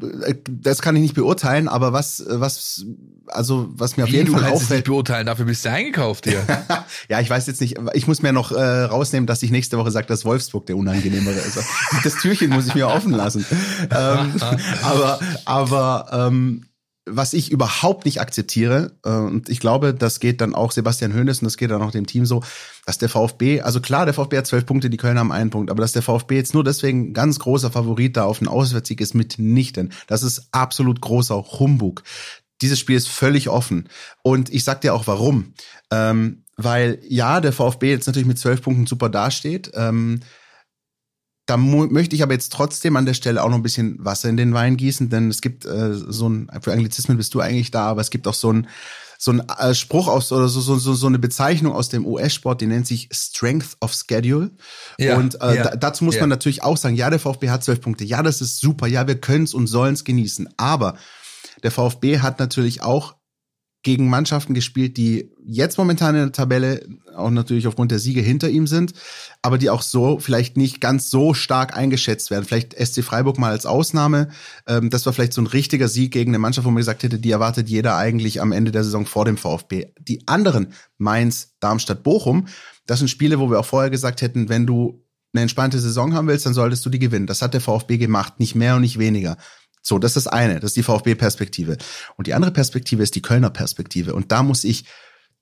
das kann ich nicht beurteilen, aber was, was, also was mir auf Wie, jeden Fall auffällt. Es nicht beurteilen, dafür bist du eingekauft hier. ja, ich weiß jetzt nicht, ich muss mir noch äh, rausnehmen, dass ich nächste Woche sage, dass Wolfsburg der unangenehmere ist. Das Türchen muss ich mir offen lassen. ähm, aber, aber ähm, was ich überhaupt nicht akzeptiere, äh, und ich glaube, das geht dann auch Sebastian Hoeneß und das geht dann auch dem Team so, dass der VfB, also klar, der VfB hat zwölf Punkte, die Kölner haben einen Punkt, aber dass der VfB jetzt nur deswegen ganz großer Favorit da auf den Auswärtssieg ist, mitnichten. Das ist absolut großer Humbug. dieses Spiel ist völlig offen. Und ich sag dir auch warum. Ähm, weil ja, der VfB jetzt natürlich mit zwölf Punkten super dasteht. Ähm, da möchte ich aber jetzt trotzdem an der Stelle auch noch ein bisschen Wasser in den Wein gießen, denn es gibt äh, so ein, für Anglizismen bist du eigentlich da, aber es gibt auch so ein, so ein äh, Spruch aus oder so, so, so, so eine Bezeichnung aus dem US-Sport, die nennt sich Strength of Schedule. Ja, und äh, ja, da, dazu muss ja. man natürlich auch sagen, ja, der VfB hat zwölf Punkte, ja, das ist super, ja, wir können es und sollen es genießen. Aber der VfB hat natürlich auch gegen Mannschaften gespielt, die jetzt momentan in der Tabelle auch natürlich aufgrund der Siege hinter ihm sind, aber die auch so vielleicht nicht ganz so stark eingeschätzt werden. Vielleicht SC Freiburg mal als Ausnahme. Ähm, das war vielleicht so ein richtiger Sieg gegen eine Mannschaft, wo man gesagt hätte, die erwartet jeder eigentlich am Ende der Saison vor dem VfB. Die anderen, Mainz, Darmstadt, Bochum, das sind Spiele, wo wir auch vorher gesagt hätten, wenn du eine entspannte Saison haben willst, dann solltest du die gewinnen. Das hat der VfB gemacht, nicht mehr und nicht weniger. So, das ist das eine, das ist die VfB-Perspektive. Und die andere Perspektive ist die Kölner Perspektive. Und da muss ich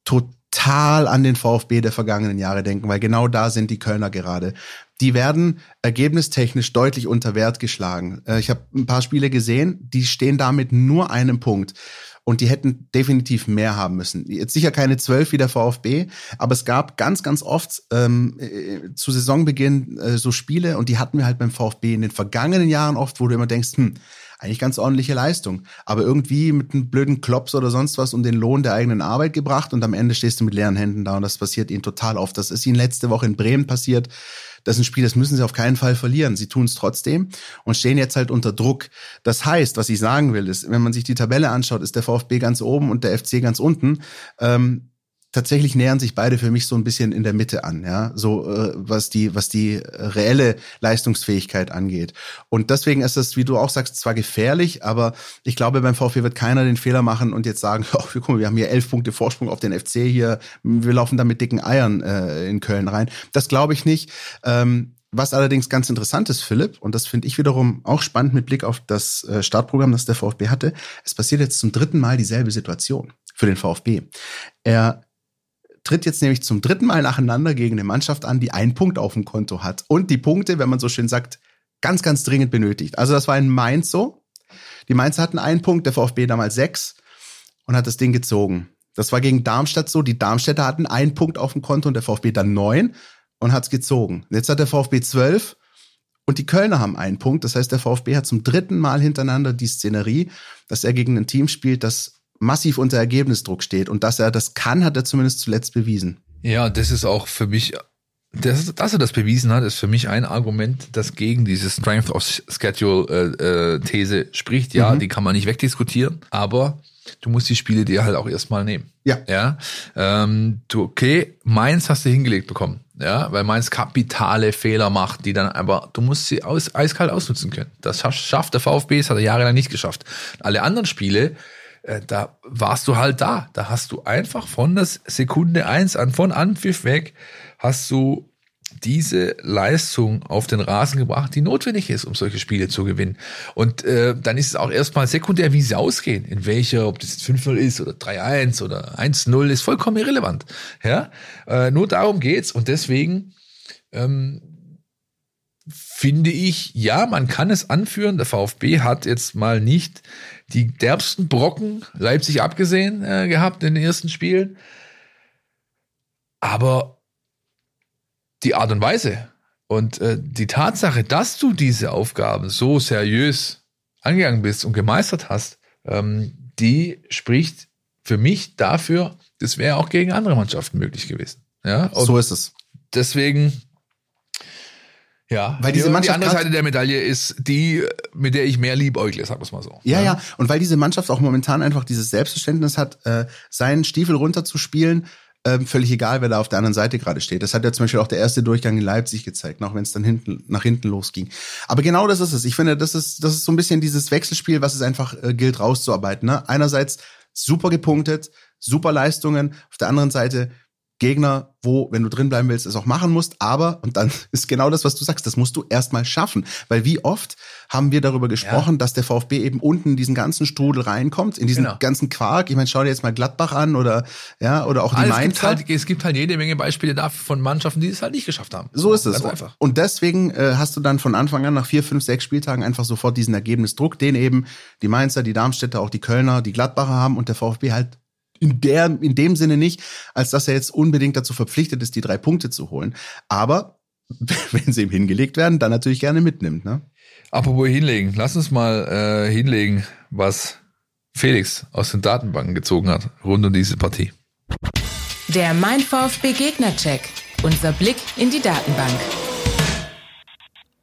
total an den VfB der vergangenen Jahre denken, weil genau da sind die Kölner gerade. Die werden ergebnistechnisch deutlich unter Wert geschlagen. Äh, ich habe ein paar Spiele gesehen, die stehen damit nur einem Punkt. Und die hätten definitiv mehr haben müssen. Jetzt sicher keine zwölf wie der VfB, aber es gab ganz, ganz oft ähm, äh, zu Saisonbeginn äh, so Spiele und die hatten wir halt beim VfB in den vergangenen Jahren oft, wo du immer denkst, hm, eigentlich ganz ordentliche Leistung. Aber irgendwie mit einem blöden Klops oder sonst was um den Lohn der eigenen Arbeit gebracht und am Ende stehst du mit leeren Händen da und das passiert ihnen total oft. Das ist ihnen letzte Woche in Bremen passiert. Das ist ein Spiel, das müssen sie auf keinen Fall verlieren. Sie tun es trotzdem und stehen jetzt halt unter Druck. Das heißt, was ich sagen will, ist, wenn man sich die Tabelle anschaut, ist der VfB ganz oben und der FC ganz unten. Ähm, tatsächlich nähern sich beide für mich so ein bisschen in der Mitte an, ja, so äh, was die was die reelle Leistungsfähigkeit angeht. Und deswegen ist es, wie du auch sagst, zwar gefährlich, aber ich glaube, beim VfB wird keiner den Fehler machen und jetzt sagen, oh, guck mal, wir haben hier elf Punkte Vorsprung auf den FC hier, wir laufen da mit dicken Eiern äh, in Köln rein. Das glaube ich nicht. Ähm, was allerdings ganz interessant ist, Philipp, und das finde ich wiederum auch spannend mit Blick auf das äh, Startprogramm, das der VfB hatte, es passiert jetzt zum dritten Mal dieselbe Situation für den VfB. Er tritt jetzt nämlich zum dritten Mal nacheinander gegen eine Mannschaft an, die einen Punkt auf dem Konto hat und die Punkte, wenn man so schön sagt, ganz, ganz dringend benötigt. Also das war in Mainz so. Die Mainzer hatten einen Punkt, der VfB damals sechs und hat das Ding gezogen. Das war gegen Darmstadt so. Die Darmstädter hatten einen Punkt auf dem Konto und der VfB dann neun und hat es gezogen. Jetzt hat der VfB zwölf und die Kölner haben einen Punkt. Das heißt, der VfB hat zum dritten Mal hintereinander die Szenerie, dass er gegen ein Team spielt, das massiv unter Ergebnisdruck steht. Und dass er das kann, hat er zumindest zuletzt bewiesen. Ja, das ist auch für mich, das, dass er das bewiesen hat, ist für mich ein Argument, das gegen diese Strength of Schedule äh, äh, spricht. Ja, mhm. die kann man nicht wegdiskutieren, aber du musst die Spiele dir halt auch erstmal nehmen. Ja. Ja. Ähm, du, okay, Mainz hast du hingelegt bekommen. Ja, weil Mainz kapitale Fehler macht, die dann aber, du musst sie aus, eiskalt ausnutzen können. Das schafft der VfB, das hat er jahrelang nicht geschafft. Alle anderen Spiele, äh, da warst du halt da. Da hast du einfach von der Sekunde eins an, von Anpfiff weg, hast du diese Leistung auf den Rasen gebracht, die notwendig ist, um solche Spiele zu gewinnen. Und äh, dann ist es auch erstmal sekundär, wie sie ausgehen. In welcher, ob das jetzt 5-0 ist oder 3-1 oder 1-0, ist vollkommen irrelevant. Ja? Äh, nur darum geht's. Und deswegen ähm, finde ich, ja, man kann es anführen. Der VfB hat jetzt mal nicht die derbsten Brocken, Leipzig abgesehen, äh, gehabt in den ersten Spielen. Aber die Art und Weise und äh, die Tatsache, dass du diese Aufgaben so seriös angegangen bist und gemeistert hast, ähm, die spricht für mich dafür, das wäre auch gegen andere Mannschaften möglich gewesen. Ja, so ist es. Deswegen ja, weil diese Mannschaft die andere Seite der Medaille ist die, mit der ich mehr liebäugle, sagen wir mal so. Ja, ja, ja, und weil diese Mannschaft auch momentan einfach dieses Selbstverständnis hat, äh, seinen Stiefel runterzuspielen, äh, völlig egal, wer da auf der anderen Seite gerade steht. Das hat ja zum Beispiel auch der erste Durchgang in Leipzig gezeigt, auch wenn es dann hinten nach hinten losging. Aber genau das ist es. Ich finde, das ist das ist so ein bisschen dieses Wechselspiel, was es einfach äh, gilt rauszuarbeiten. Ne? Einerseits super gepunktet, super Leistungen, auf der anderen Seite Gegner, wo, wenn du drin bleiben willst, es auch machen musst. Aber, und dann ist genau das, was du sagst, das musst du erstmal schaffen. Weil wie oft haben wir darüber gesprochen, ja. dass der VfB eben unten in diesen ganzen Strudel reinkommt, in diesen genau. ganzen Quark. Ich meine, schau dir jetzt mal Gladbach an oder, ja, oder auch die Mainzer. Es gibt, halt, es gibt halt jede Menge Beispiele dafür von Mannschaften, die es halt nicht geschafft haben. So ist es. Einfach. Und deswegen äh, hast du dann von Anfang an nach vier, fünf, sechs Spieltagen einfach sofort diesen Ergebnisdruck, den eben die Mainzer, die Darmstädter, auch die Kölner, die Gladbacher haben und der VfB halt in, der, in dem Sinne nicht, als dass er jetzt unbedingt dazu verpflichtet ist, die drei Punkte zu holen. Aber wenn sie ihm hingelegt werden, dann natürlich gerne mitnimmt. Ne? Apropos hinlegen, lass uns mal äh, hinlegen, was Felix aus den Datenbanken gezogen hat, rund um diese Partie. Der Mein VfB Gegner-Check. Unser Blick in die Datenbank.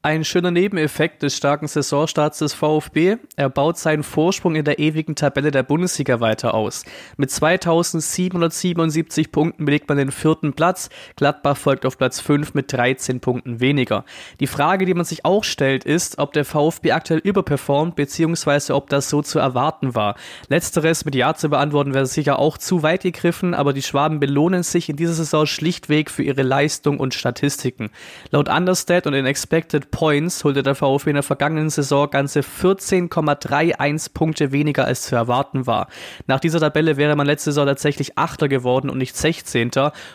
Ein schöner Nebeneffekt des starken Saisonstarts des VfB. Er baut seinen Vorsprung in der ewigen Tabelle der Bundesliga weiter aus. Mit 2777 Punkten belegt man den vierten Platz. Gladbach folgt auf Platz 5 mit 13 Punkten weniger. Die Frage, die man sich auch stellt, ist, ob der VfB aktuell überperformt, beziehungsweise ob das so zu erwarten war. Letzteres mit Ja zu beantworten wäre sicher auch zu weit gegriffen, aber die Schwaben belohnen sich in dieser Saison schlichtweg für ihre Leistung und Statistiken. Laut Understat und in Expected Points holte der VfB in der vergangenen Saison ganze 14,31 Punkte weniger als zu erwarten war. Nach dieser Tabelle wäre man letzte Saison tatsächlich Achter geworden und nicht 16.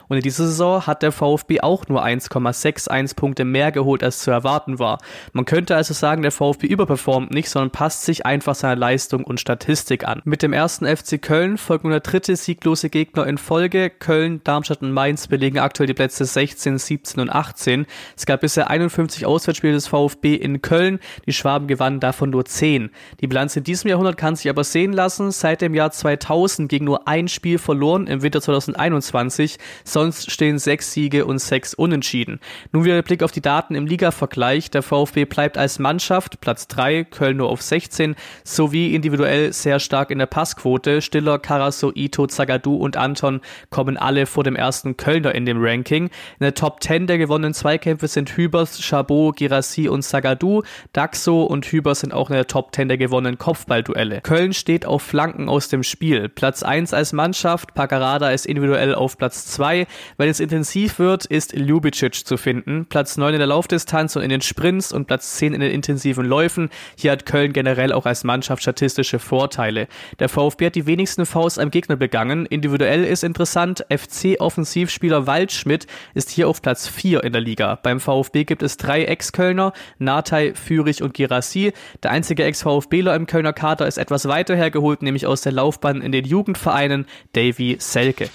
Und in dieser Saison hat der VfB auch nur 1,61 Punkte mehr geholt als zu erwarten war. Man könnte also sagen, der VfB überperformt nicht, sondern passt sich einfach seiner Leistung und Statistik an. Mit dem ersten FC Köln folgt nun der dritte sieglose Gegner in Folge. Köln, Darmstadt und Mainz belegen aktuell die Plätze 16, 17 und 18. Es gab bisher 51 Auswärtsspiele Heimspiel des VfB in Köln. Die Schwaben gewannen davon nur 10. Die Bilanz in diesem Jahrhundert kann sich aber sehen lassen. Seit dem Jahr 2000 ging nur ein Spiel verloren im Winter 2021. Sonst stehen sechs Siege und sechs Unentschieden. Nun wieder der Blick auf die Daten im Liga-Vergleich. Der VfB bleibt als Mannschaft Platz 3, Köln nur auf 16, sowie individuell sehr stark in der Passquote. Stiller, Karaso, Ito, Zagadou und Anton kommen alle vor dem ersten Kölner in dem Ranking. In der Top 10 der gewonnenen Zweikämpfe sind Hübers, Chabot, Girard Girassi und Sagadu. Daxo und Hüber sind auch in der Top 10 der gewonnenen Kopfballduelle. Köln steht auf Flanken aus dem Spiel. Platz 1 als Mannschaft, Pagarada ist individuell auf Platz 2. Wenn es intensiv wird, ist Ljubicic zu finden. Platz 9 in der Laufdistanz und in den Sprints und Platz 10 in den intensiven Läufen. Hier hat Köln generell auch als Mannschaft statistische Vorteile. Der VfB hat die wenigsten Faust am Gegner begangen. Individuell ist interessant, FC-Offensivspieler Waldschmidt ist hier auf Platz 4 in der Liga. Beim VfB gibt es drei Ex-Köln Kölner, Natei, Fürich und Girassi. Der einzige Ex-VfBler im Kölner Kader ist etwas weiter hergeholt, nämlich aus der Laufbahn in den Jugendvereinen, Davy Selke.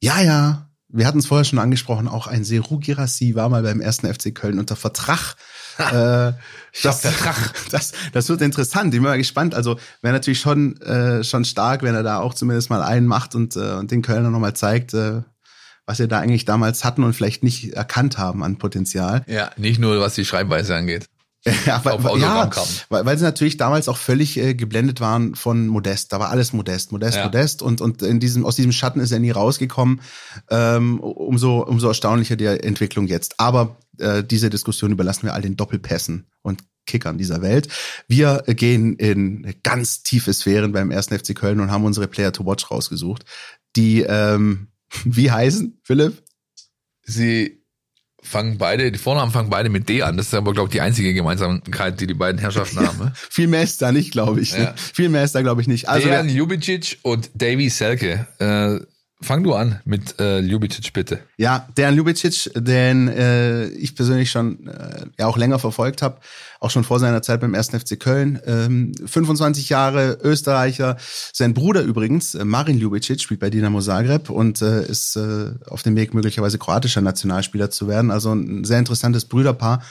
Ja, ja, wir hatten es vorher schon angesprochen, auch ein Seru Girassi war mal beim ersten FC Köln unter Vertrag. äh, das, das, das wird interessant. Ich bin mal gespannt. Also wäre natürlich schon, äh, schon stark, wenn er da auch zumindest mal einen macht und, äh, und den Kölner nochmal zeigt, äh, was wir da eigentlich damals hatten und vielleicht nicht erkannt haben an Potenzial. Ja, nicht nur was die Schreibweise angeht. Ja, weil, ja weil, weil sie natürlich damals auch völlig äh, geblendet waren von Modest. Da war alles Modest, Modest, ja. Modest. Und, und in diesem, aus diesem Schatten ist er nie rausgekommen. Ähm, umso, umso erstaunlicher die Entwicklung jetzt. Aber äh, diese Diskussion überlassen wir all den Doppelpässen und Kickern dieser Welt. Wir gehen in ganz tiefe Sphären beim ersten FC Köln und haben unsere Player to Watch rausgesucht, die ähm, wie heißen, Philipp? Sie fangen beide, die Vornamen fangen beide mit D an. Das ist aber, glaube ich, die einzige Gemeinsamkeit, die die beiden Herrschaften haben. Ne? Viel mehr ist da nicht, glaube ich. Ne? Ja. Viel mehr ist da, glaube ich, nicht. Also Dejan Ljubicic und Davy Selke. Äh, Fang du an mit äh, Ljubicic, bitte. Ja, der Ljubicic, den äh, ich persönlich schon äh, ja auch länger verfolgt habe, auch schon vor seiner Zeit beim 1. FC Köln. Ähm, 25 Jahre Österreicher. Sein Bruder übrigens, äh, Marin Ljubicic, spielt bei Dinamo Zagreb und äh, ist äh, auf dem Weg, möglicherweise kroatischer Nationalspieler zu werden. Also ein sehr interessantes Brüderpaar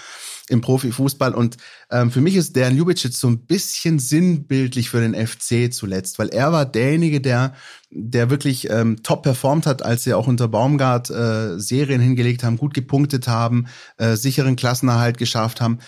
im Profifußball. Und ähm, für mich ist der Ljubicic so ein bisschen sinnbildlich für den FC zuletzt, weil er war derjenige, der, der wirklich ähm, top performt hat, als sie auch unter Baumgart äh, Serien hingelegt haben, gut gepunktet haben, äh, sicheren Klassenerhalt geschafft haben.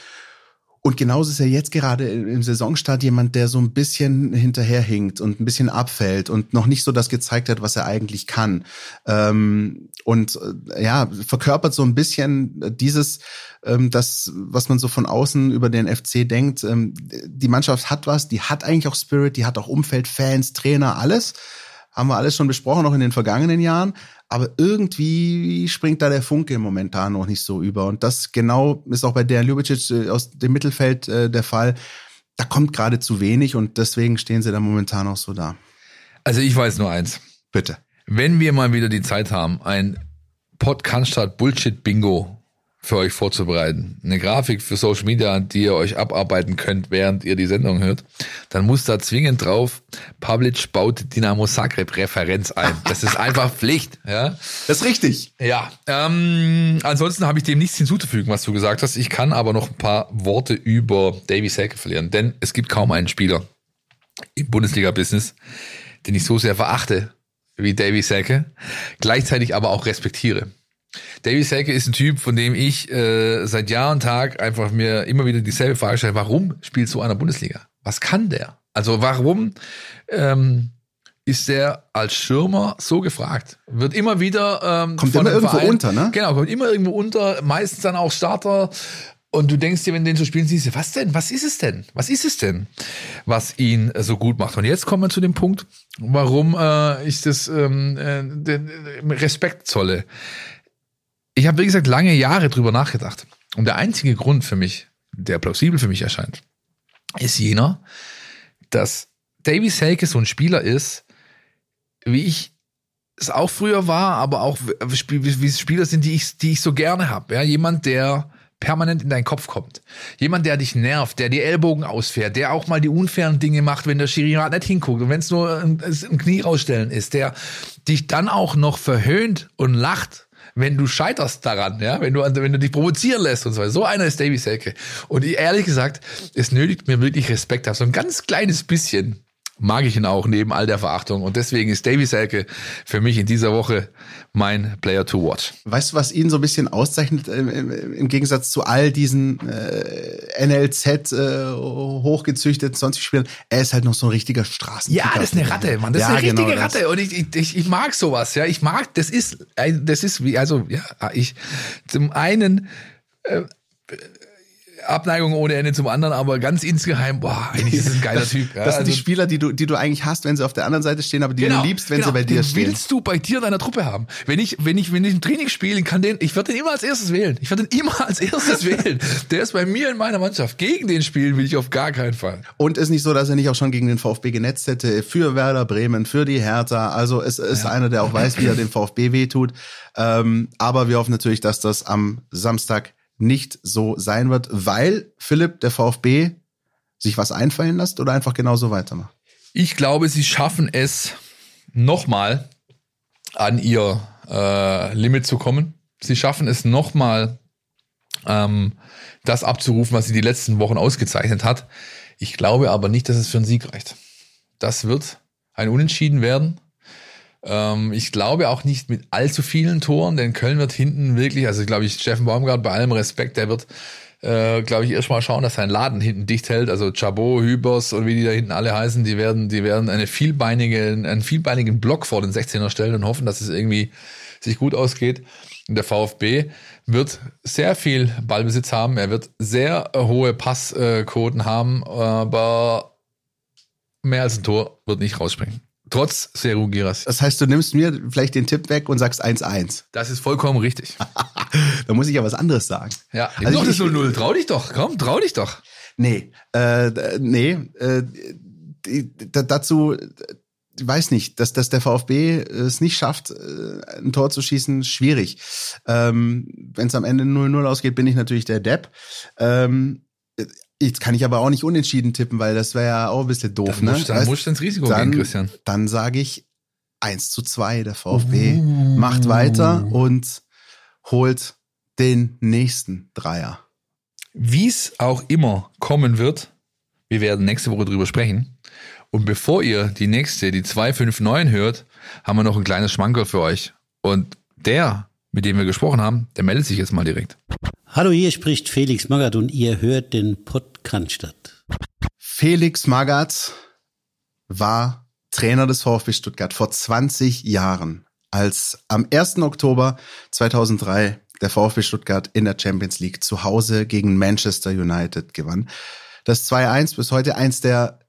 Und genauso ist er jetzt gerade im Saisonstart jemand, der so ein bisschen hinterherhinkt und ein bisschen abfällt und noch nicht so das gezeigt hat, was er eigentlich kann. Ähm, und äh, ja, verkörpert so ein bisschen dieses, ähm, das, was man so von außen über den FC denkt. Ähm, die Mannschaft hat was, die hat eigentlich auch Spirit, die hat auch Umfeld, Fans, Trainer, alles haben wir alles schon besprochen, noch in den vergangenen Jahren. Aber irgendwie springt da der Funke momentan noch nicht so über. Und das genau ist auch bei der Ljubicic äh, aus dem Mittelfeld äh, der Fall. Da kommt gerade zu wenig und deswegen stehen sie da momentan auch so da. Also ich weiß nur eins. Bitte. Wenn wir mal wieder die Zeit haben, ein Podcast Bullshit Bingo für euch vorzubereiten. Eine Grafik für Social Media, die ihr euch abarbeiten könnt, während ihr die Sendung hört, dann muss da zwingend drauf, Public baut Dynamo Zagreb Referenz ein. Das ist einfach Pflicht. Ja, Das ist richtig. ja. Ähm, ansonsten habe ich dem nichts hinzuzufügen, was du gesagt hast. Ich kann aber noch ein paar Worte über Davy Selke verlieren, denn es gibt kaum einen Spieler im Bundesliga-Business, den ich so sehr verachte wie Davy Selke, gleichzeitig aber auch respektiere. Davy Selke ist ein Typ, von dem ich äh, seit Jahr und Tag einfach mir immer wieder dieselbe Frage stelle, warum spielt so einer Bundesliga? Was kann der? Also warum ähm, ist der als Schirmer so gefragt? Wird immer wieder ähm, Kommt von immer irgendwo unter, ne? Genau, kommt immer irgendwo unter, meistens dann auch Starter. Und du denkst dir, wenn du den so spielen siehst, was denn? Was ist es denn? Was ist es denn, was ihn äh, so gut macht? Und jetzt kommen wir zu dem Punkt, warum äh, ich das ähm, äh, äh, Respekt zolle. Ich habe, wie gesagt, lange Jahre drüber nachgedacht. Und der einzige Grund für mich, der plausibel für mich erscheint, ist jener, dass Davy Selke so ein Spieler ist, wie ich es auch früher war, aber auch wie Spieler sind, die ich, die ich so gerne habe. Ja, jemand, der permanent in deinen Kopf kommt. Jemand, der dich nervt, der die Ellbogen ausfährt, der auch mal die unfairen Dinge macht, wenn der Schiri nicht hinguckt und wenn es nur ein, ein Knie rausstellen ist, der dich dann auch noch verhöhnt und lacht wenn du scheiterst daran, ja, wenn du, wenn du dich provozieren lässt und so weiter. So einer ist Davy Selke. Und ehrlich gesagt, es nötigt mir wirklich Respekt ab. So ein ganz kleines bisschen mag ich ihn auch neben all der Verachtung. Und deswegen ist Davy Selke für mich in dieser Woche mein Player to watch. Weißt du, was ihn so ein bisschen auszeichnet im, im, im Gegensatz zu all diesen äh, NLZ äh, hochgezüchteten sonstigen Spielern? Er ist halt noch so ein richtiger Straßen. Ja, das ist eine Ratte, Mann. Das Ja, ist eine richtige genau das. Ratte. Und ich, ich, ich mag sowas, ja. Ich mag, das ist, ein- das ist wie, also, ja, ich, zum einen, äh, Abneigung ohne Ende zum anderen, aber ganz insgeheim, boah, eigentlich ist es ein geiler Typ. Ja, Das sind die also- Spieler, die du, die du eigentlich hast, wenn sie auf der anderen Seite stehen, aber die Genau, du liebst, wenn genau. sie bei dir stehen. willst du bei dir in deiner Truppe haben. Wenn ich, wenn ich, wenn ich ein Training spiele, kann den, ich werde den immer als erstes wählen. Ich werde den immer als erstes wählen. Der ist bei mir in meiner Mannschaft. Gegen den spielen will ich auf gar keinen Fall. Und ist nicht so, dass er nicht auch schon gegen den VfB genetzt hätte, für Werder Bremen, für die Hertha. Also es ist einer, der auch weiß, wie er dem VfB wehtut. Ähm, aber wir hoffen natürlich, dass das am Samstag nicht so sein wird, weil Philipp, der VfB, sich was einfallen lässt oder einfach genauso weitermacht. Ich glaube, sie schaffen es nochmal an ihr äh, Limit zu kommen. Sie schaffen es nochmal, ähm, das abzurufen, was sie die letzten Wochen ausgezeichnet hat. Ich glaube aber nicht, dass es für einen Sieg reicht. Das wird ein Unentschieden werden. Ähm, ich glaube auch nicht mit allzu vielen Toren, denn Köln wird hinten wirklich, also glaube ich, Steffen Baumgart, bei allem Respekt, der wird, äh, glaube ich, erstmal schauen, dass sein Laden hinten dicht hält. Also Chabot, Hübers und wie die da hinten alle heißen, die werden, die werden eine vielbeinige, einen vielbeinigen Block vor den 16er stellen und hoffen, dass es irgendwie sich gut ausgeht. Und der VfB wird sehr viel Ballbesitz haben. Er wird sehr äh, hohe Passquoten haben, aber mehr als ein Tor wird nicht rausspringen. Trotz Seru Giras. Das heißt, du nimmst mir vielleicht den Tipp weg und sagst 1-1. Das ist vollkommen richtig. Da muss ich ja was anderes sagen. Ja, Also doch das ich- 0-0. Trau dich doch, komm, trau dich doch. Nee, äh, nee, äh, dazu, ich weiß nicht, dass, dass der VfB es nicht schafft, äh, ein Tor zu schießen, schwierig. Ähm, Wenn es am Ende 0-0 ausgeht, bin ich natürlich der Depp. Ähm, jetzt kann ich aber auch nicht unentschieden tippen, weil das wäre ja auch ein bisschen doof, Dann ne? musst, dann Weißt- musst du ins Risiko dann, gehen, Christian. Dann sage ich 1 zu 2. Der VfB Uh. macht weiter und holt den nächsten Dreier. Wie es auch immer kommen wird, wir werden nächste Woche drüber sprechen. Und bevor ihr die nächste, die 259 hört, haben wir noch ein kleines Schmankerl für euch. Und der, mit dem wir gesprochen haben, der meldet sich jetzt mal direkt. Hallo, hier spricht Felix Magath und ihr hört den Podcast. Felix Magath war Trainer des VfB Stuttgart vor 20 Jahren, als am 1. Oktober 2003 der VfB Stuttgart in der Champions League zu Hause gegen Manchester United gewann. Das 2-1 bis heute eins der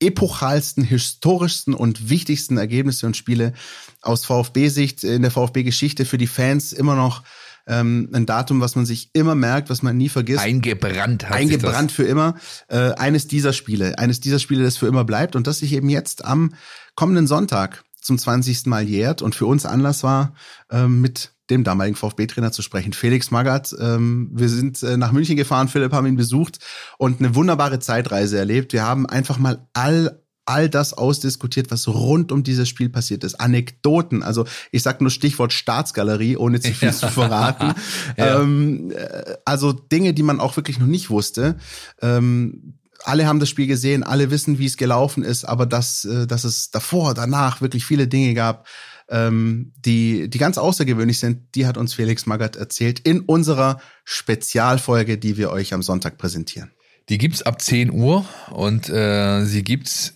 epochalsten, historischsten und wichtigsten Ergebnisse und Spiele aus VfB-Sicht in der VfB-Geschichte für die Fans immer noch ähm, ein Datum, was man sich immer merkt, was man nie vergisst. Eingebrannt hat Eingebrannt für immer. Äh, eines dieser Spiele, eines dieser Spiele, das für immer bleibt und das sich eben jetzt am kommenden Sonntag zum 20. Mal jährt und für uns Anlass war, ähm, mit dem damaligen VfB-Trainer zu sprechen, Felix Magath. Ähm, wir sind äh, nach München gefahren, Philipp haben ihn besucht und eine wunderbare Zeitreise erlebt. Wir haben einfach mal all all das ausdiskutiert, was rund um dieses Spiel passiert ist. Anekdoten, also ich sag nur Stichwort Staatsgalerie, ohne zu viel zu verraten. ja. ähm, äh, also Dinge, die man auch wirklich noch nicht wusste. Ähm, alle haben das Spiel gesehen, alle wissen, wie es gelaufen ist, aber dass, äh, dass es davor, danach wirklich viele Dinge gab, ähm, die, die ganz außergewöhnlich sind, die hat uns Felix Magath erzählt in unserer Spezialfolge, die wir euch am Sonntag präsentieren. Die gibt's ab 10 Uhr und äh, sie gibt's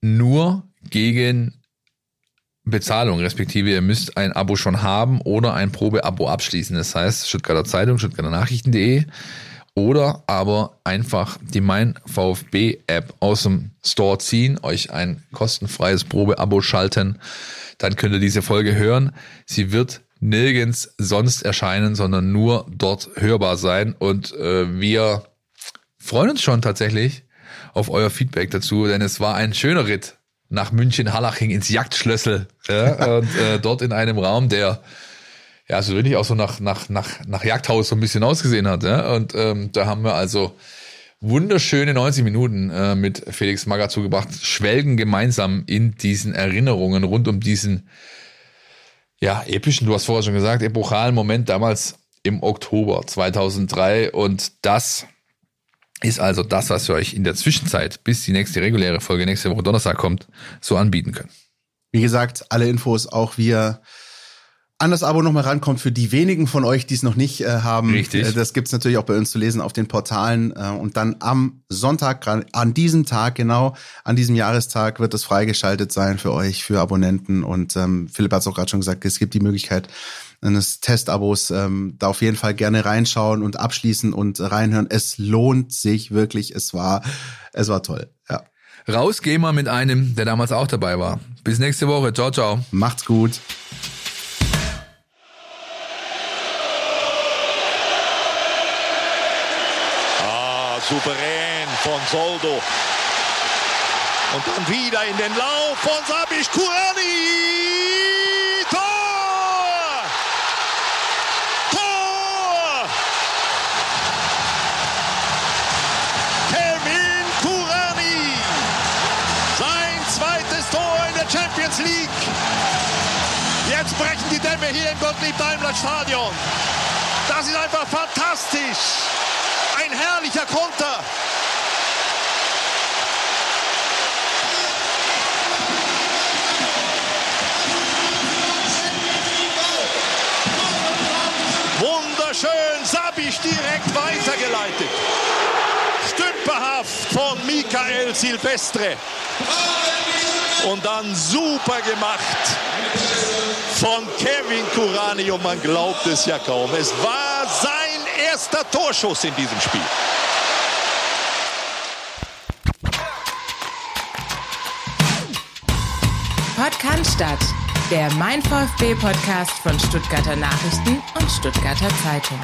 nur gegen Bezahlung, respektive ihr müsst ein Abo schon haben oder ein Probeabo abschließen. Das heißt, Stuttgarter Zeitung, Stuttgarter Nachrichten.de oder aber einfach die Mein VfB App aus dem Store ziehen, euch ein kostenfreies Probeabo schalten, dann könnt ihr diese Folge hören. Sie wird nirgends sonst erscheinen, sondern nur dort hörbar sein und äh, wir freuen uns schon tatsächlich auf euer Feedback dazu, denn es war ein schöner Ritt nach München Hallaching ins Jagdschlössel ja, und äh, dort in einem Raum, der ja so wirklich auch so nach nach nach nach Jagdhaus so ein bisschen ausgesehen hat. Ja? Und ähm, da haben wir also wunderschöne 90 Minuten äh, mit Felix Magath zugebracht, schwelgen gemeinsam in diesen Erinnerungen rund um diesen ja epischen, du hast vorher schon gesagt, epochalen Moment damals im Oktober 2003 und das ist also das, was wir euch in der Zwischenzeit, bis die nächste reguläre Folge nächste Woche Donnerstag kommt, so anbieten können. Wie gesagt, alle Infos auch via an das Abo nochmal rankommt für die wenigen von euch, die es noch nicht äh, haben. Richtig. Äh, das gibt's natürlich auch bei uns zu lesen auf den Portalen. Äh, und dann am Sonntag, an diesem Tag, genau, an diesem Jahrestag wird es freigeschaltet sein für euch, für Abonnenten. Und ähm, Philipp hat es auch gerade schon gesagt, es gibt die Möglichkeit, eines Testabos ähm, da auf jeden Fall gerne reinschauen und abschließen und reinhören. Es lohnt sich wirklich. Es war, es war toll. Ja. Raus gehen wir mit einem, der damals auch dabei war. Bis nächste Woche. Ciao, ciao. Macht's gut. Ah, souverän von Soldo. Und dann wieder in den Lauf von Sabisch Kurani. Hier im Gottlieb-Daimler-Stadion. Das ist einfach fantastisch. Ein herrlicher Konter. Wunderschön, Sabisch direkt weitergeleitet. Stümperhaft von Michael Silvestre. Und dann super gemacht von Kevin Kurani und man glaubt es ja kaum. Es war sein erster Torschuss in diesem Spiel. Podcast statt, der Mein VfB Podcast von Stuttgarter Nachrichten und Stuttgarter Zeitung.